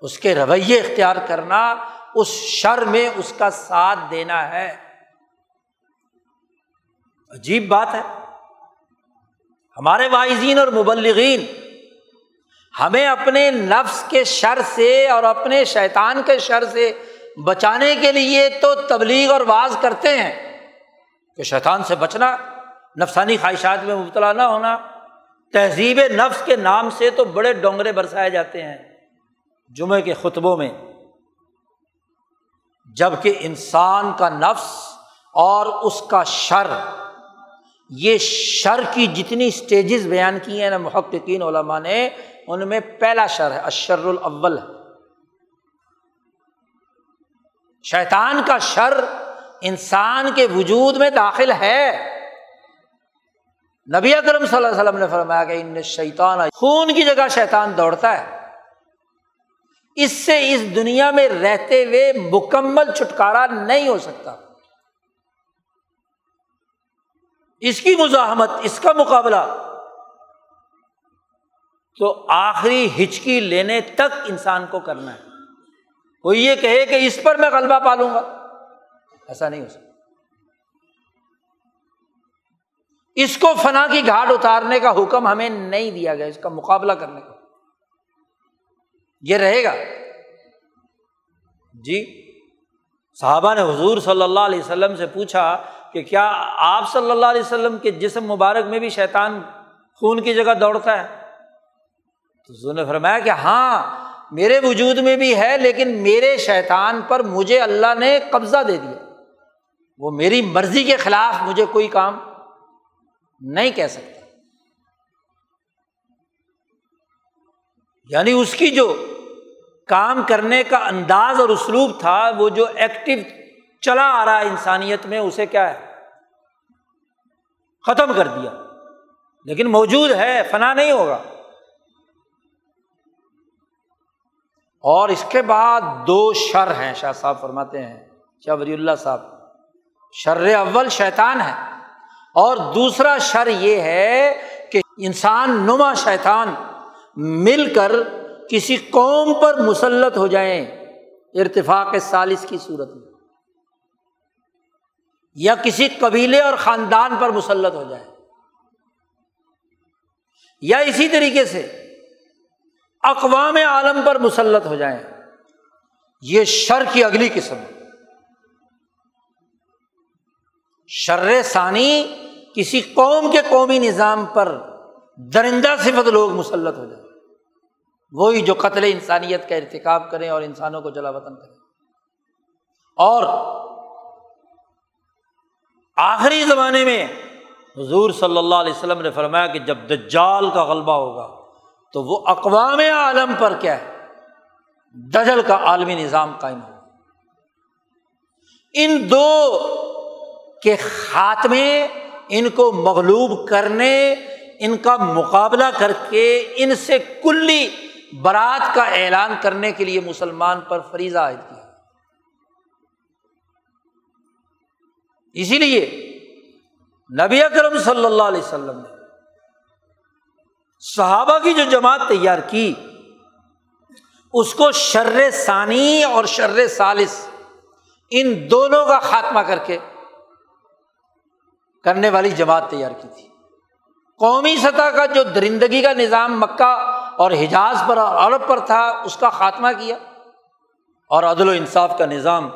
اس کے رویے اختیار کرنا، اس شر میں اس کا ساتھ دینا ہے۔ عجیب بات ہے۔ ہمارے واعظین اور مبلغین، ہمیں اپنے نفس کے شر سے اور اپنے شیطان کے شر سے بچانے کے لیے تو تبلیغ اور واز کرتے ہیں کہ شیطان سے بچنا، نفسانی خواہشات میں مبتلا نہ ہونا۔ تہذیب نفس کے نام سے تو بڑے ڈونگرے برسائے جاتے ہیں۔ جمعے کے خطبوں میں، جبکہ انسان کا نفس اور اس کا شر، یہ شر کی جتنی اسٹیجز بیان کی ہیں نا محققین علماء نے، ان میں پہلا شر ہے اشر الاول۔ ہے شیطان کا شر انسان کے وجود میں داخل ہے۔ نبی اکرم صلی اللہ علیہ وسلم نے فرمایا کہ ان شیطان خون کی جگہ شیطان دوڑتا ہے۔ اس سے اس دنیا میں رہتے ہوئے مکمل چھٹکارا نہیں ہو سکتا۔ اس کی مزاحمت، اس کا مقابلہ۔ تو آخری ہچکی لینے تک انسان کو کرنا ہے۔ کوئی یہ کہے کہ اس پر میں غلبہ پالوں گا۔ ایسا نہیں ہو سکتا۔ اس کو فنا کی گھاٹ اتارنے کا حکم ہمیں نہیں دیا گیا، اس کا مقابلہ کرنے کا۔ یہ رہے گا۔ جی صحابہ نے حضور صلی اللہ علیہ وسلم سے پوچھا کہ کیا آپ صلی اللہ علیہ وسلم کے جسم مبارک میں بھی شیطان خون کی جگہ دوڑتا ہے؟ تو نے فرمایا کہ ہاں میرے وجود میں بھی ہے، لیکن میرے شیطان پر مجھے اللہ نے قبضہ دے دیا۔ وہ میری مرضی کے خلاف مجھے کوئی کام نہیں کہہ سکتا۔ یعنی اس کی جو کام کرنے کا انداز اور اسلوب تھا، وہ جو ایکٹیو چلا آ رہا ہے انسانیت میں، اسے کیا ہے؟ ختم کر دیا۔ لیکن موجود ہے، فنا نہیں ہوگا۔ اور اس کے بعد دو شر ہیں، شاہ صاحب فرماتے ہیں، شاہ ولی اللہ صاحب۔ شر اول شیطان ہے۔ اور دوسرا شر یہ ہے کہ انسان نما شیطان مل کر کسی قوم پر مسلط ہو جائیں، ارتفاق سالس کی صورت میں۔ یا کسی قبیلے اور خاندان پر مسلط ہو جائے یا اسی طریقے سے اقوام عالم پر مسلط ہو جائیں۔ یہ شر کی اگلی قسم شر ثانی کسی قوم کے قومی نظام پر درندہ صفت لوگ مسلط ہو جائیں۔ وہی جو قتل انسانیت کا ارتکاب کریں اور انسانوں کو جلا وطن کریں۔ اور آخری زمانے میں حضور صلی اللہ علیہ وسلم نے فرمایا کہ جب دجال کا غلبہ ہوگا تو وہ اقوام عالم پر کیا ہے؟ دجل کا عالمی نظام قائم ہوگا۔ ان دو کے خاتمے، ان کو مغلوب کرنے، ان کا مقابلہ کر کے ان سے کلی برات کا اعلان کرنے کے لیے مسلمان پر فریضہ عائد کیا۔ اسی لیے نبی اکرم صلی اللہ علیہ وسلم نے صحابہ کی جو جماعت تیار کی، اس کو شر ثانی اور شر سالس ان دونوں کا خاتمہ کر کے کرنے والی جماعت تیار کی تھی۔ قومی سطح کا جو درندگی کا نظام مکہ اور حجاز پر اور عرب پر تھا، اس کا خاتمہ کیا اور عدل و انصاف کا نظام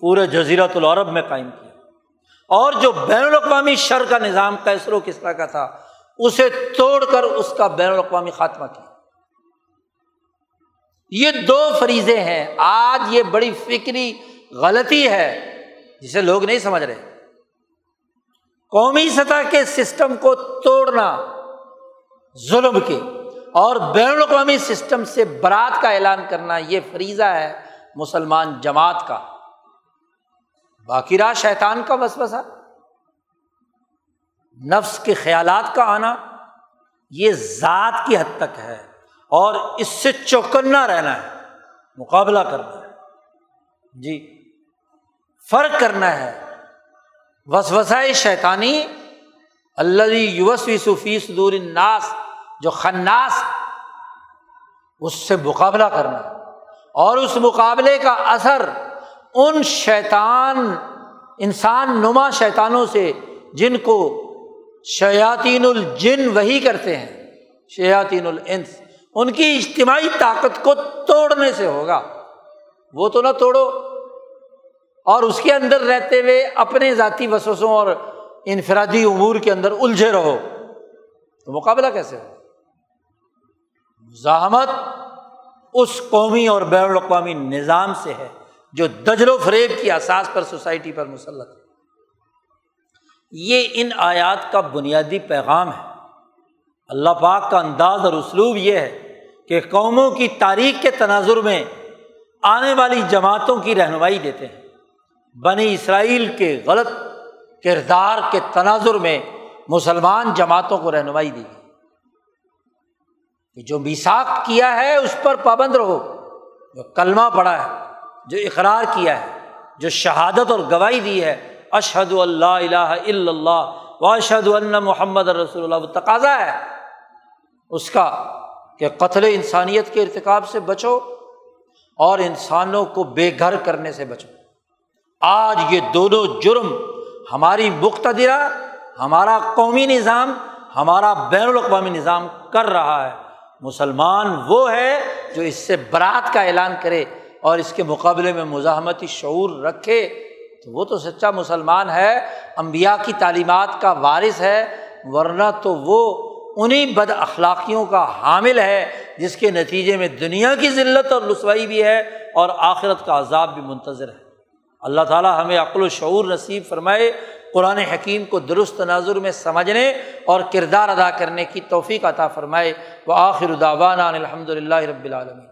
پورے جزیرت العرب میں قائم کیا۔ اور جو بین الاقوامی شر کا نظام کیسر و کس طرح کا تھا، اسے توڑ کر اس کا بین الاقوامی خاتمہ کیا۔ یہ دو فریضے ہیں۔ آج یہ بڑی فکری غلطی ہے، جسے لوگ نہیں سمجھ رہے۔ قومی سطح کے سسٹم کو توڑنا، ظلم کے۔ اور بین الاقوامی سسٹم سے برات کا اعلان کرنا یہ فریضہ ہے مسلمان جماعت کا۔ باقی راہ شیطان کا وسوسہ۔ نفس کے خیالات کا آنا یہ ذات کی حد تک ہے اور اس سے چوکنا رہنا ہے، مقابلہ کرنا ہے۔ جی فرق کرنا ہے۔ وسوسائے شیطانی اللہ یوس صوفی صدور الناس جو خناس، اس سے مقابلہ کرنا، اور اس مقابلے کا اثر ان شیطان، انسان نما شیطانوں سے، جن کو شیاطین الجن وہی کرتے ہیں، شیاطین الانس، ان کی اجتماعی طاقت کو توڑنے سے ہوگا۔ وہ تو نہ توڑو۔ اور اس کے اندر رہتے ہوئے اپنے ذاتی وسوسوں اور انفرادی امور کے اندر الجھے رہو۔ تو مقابلہ کیسے ہو؟ مزاحمت اس قومی اور بین الاقوامی نظام سے ہے جو دجل و فریب کی اساس پر سوسائٹی پر مسلط ہے۔ یہ ان آیات کا بنیادی پیغام ہے۔ اللہ پاک کا انداز اور اسلوب یہ ہے کہ قوموں کی تاریخ کے تناظر میں آنے والی جماعتوں کی رہنمائی دیتے ہیں۔ بنی اسرائیل کے غلط کردار کے تناظر میں مسلمان جماعتوں کو رہنمائی دی کہ جو میساک کیا ہے اس پر پابند رہو، جو کلمہ پڑا ہے، جو اقرار کیا ہے، جو شہادت اور گواہی دی ہے اشحد اللہ الہ الا اللہ و اشد اللہ محمد رسول اللہ، وہ تقاضا ہے اس کا کہ قتل انسانیت کے ارتکاب سے بچو اور انسانوں کو بے گھر کرنے سے بچو۔ آج یہ دونوں جرم ہماری مقتدرہ، ہمارا قومی نظام، ہمارا بین الاقوامی نظام کر رہا ہے۔ مسلمان وہ ہے جو اس سے برات کا اعلان کرے اور اس کے مقابلے میں مزاحمتی شعور رکھے، تو وہ تو سچا مسلمان ہے امبیا کی تعلیمات کا وارث ہے، ورنہ تو وہ انہیں بد اخلاقیوں کا حامل ہے جس کے نتیجے میں دنیا کی ذلت اور رسوائی بھی ہے اور آخرت کا عذاب بھی منتظر ہے۔ اللہ تعالیٰ ہمیں عقل و شعور نصیب فرمائے قرآن حکیم کو درست تناظر میں سمجھنے اور کردار ادا کرنے کی توفیق عطا فرمائے۔ وہ آخر داوانہ الحمد للہ رب العالمین۔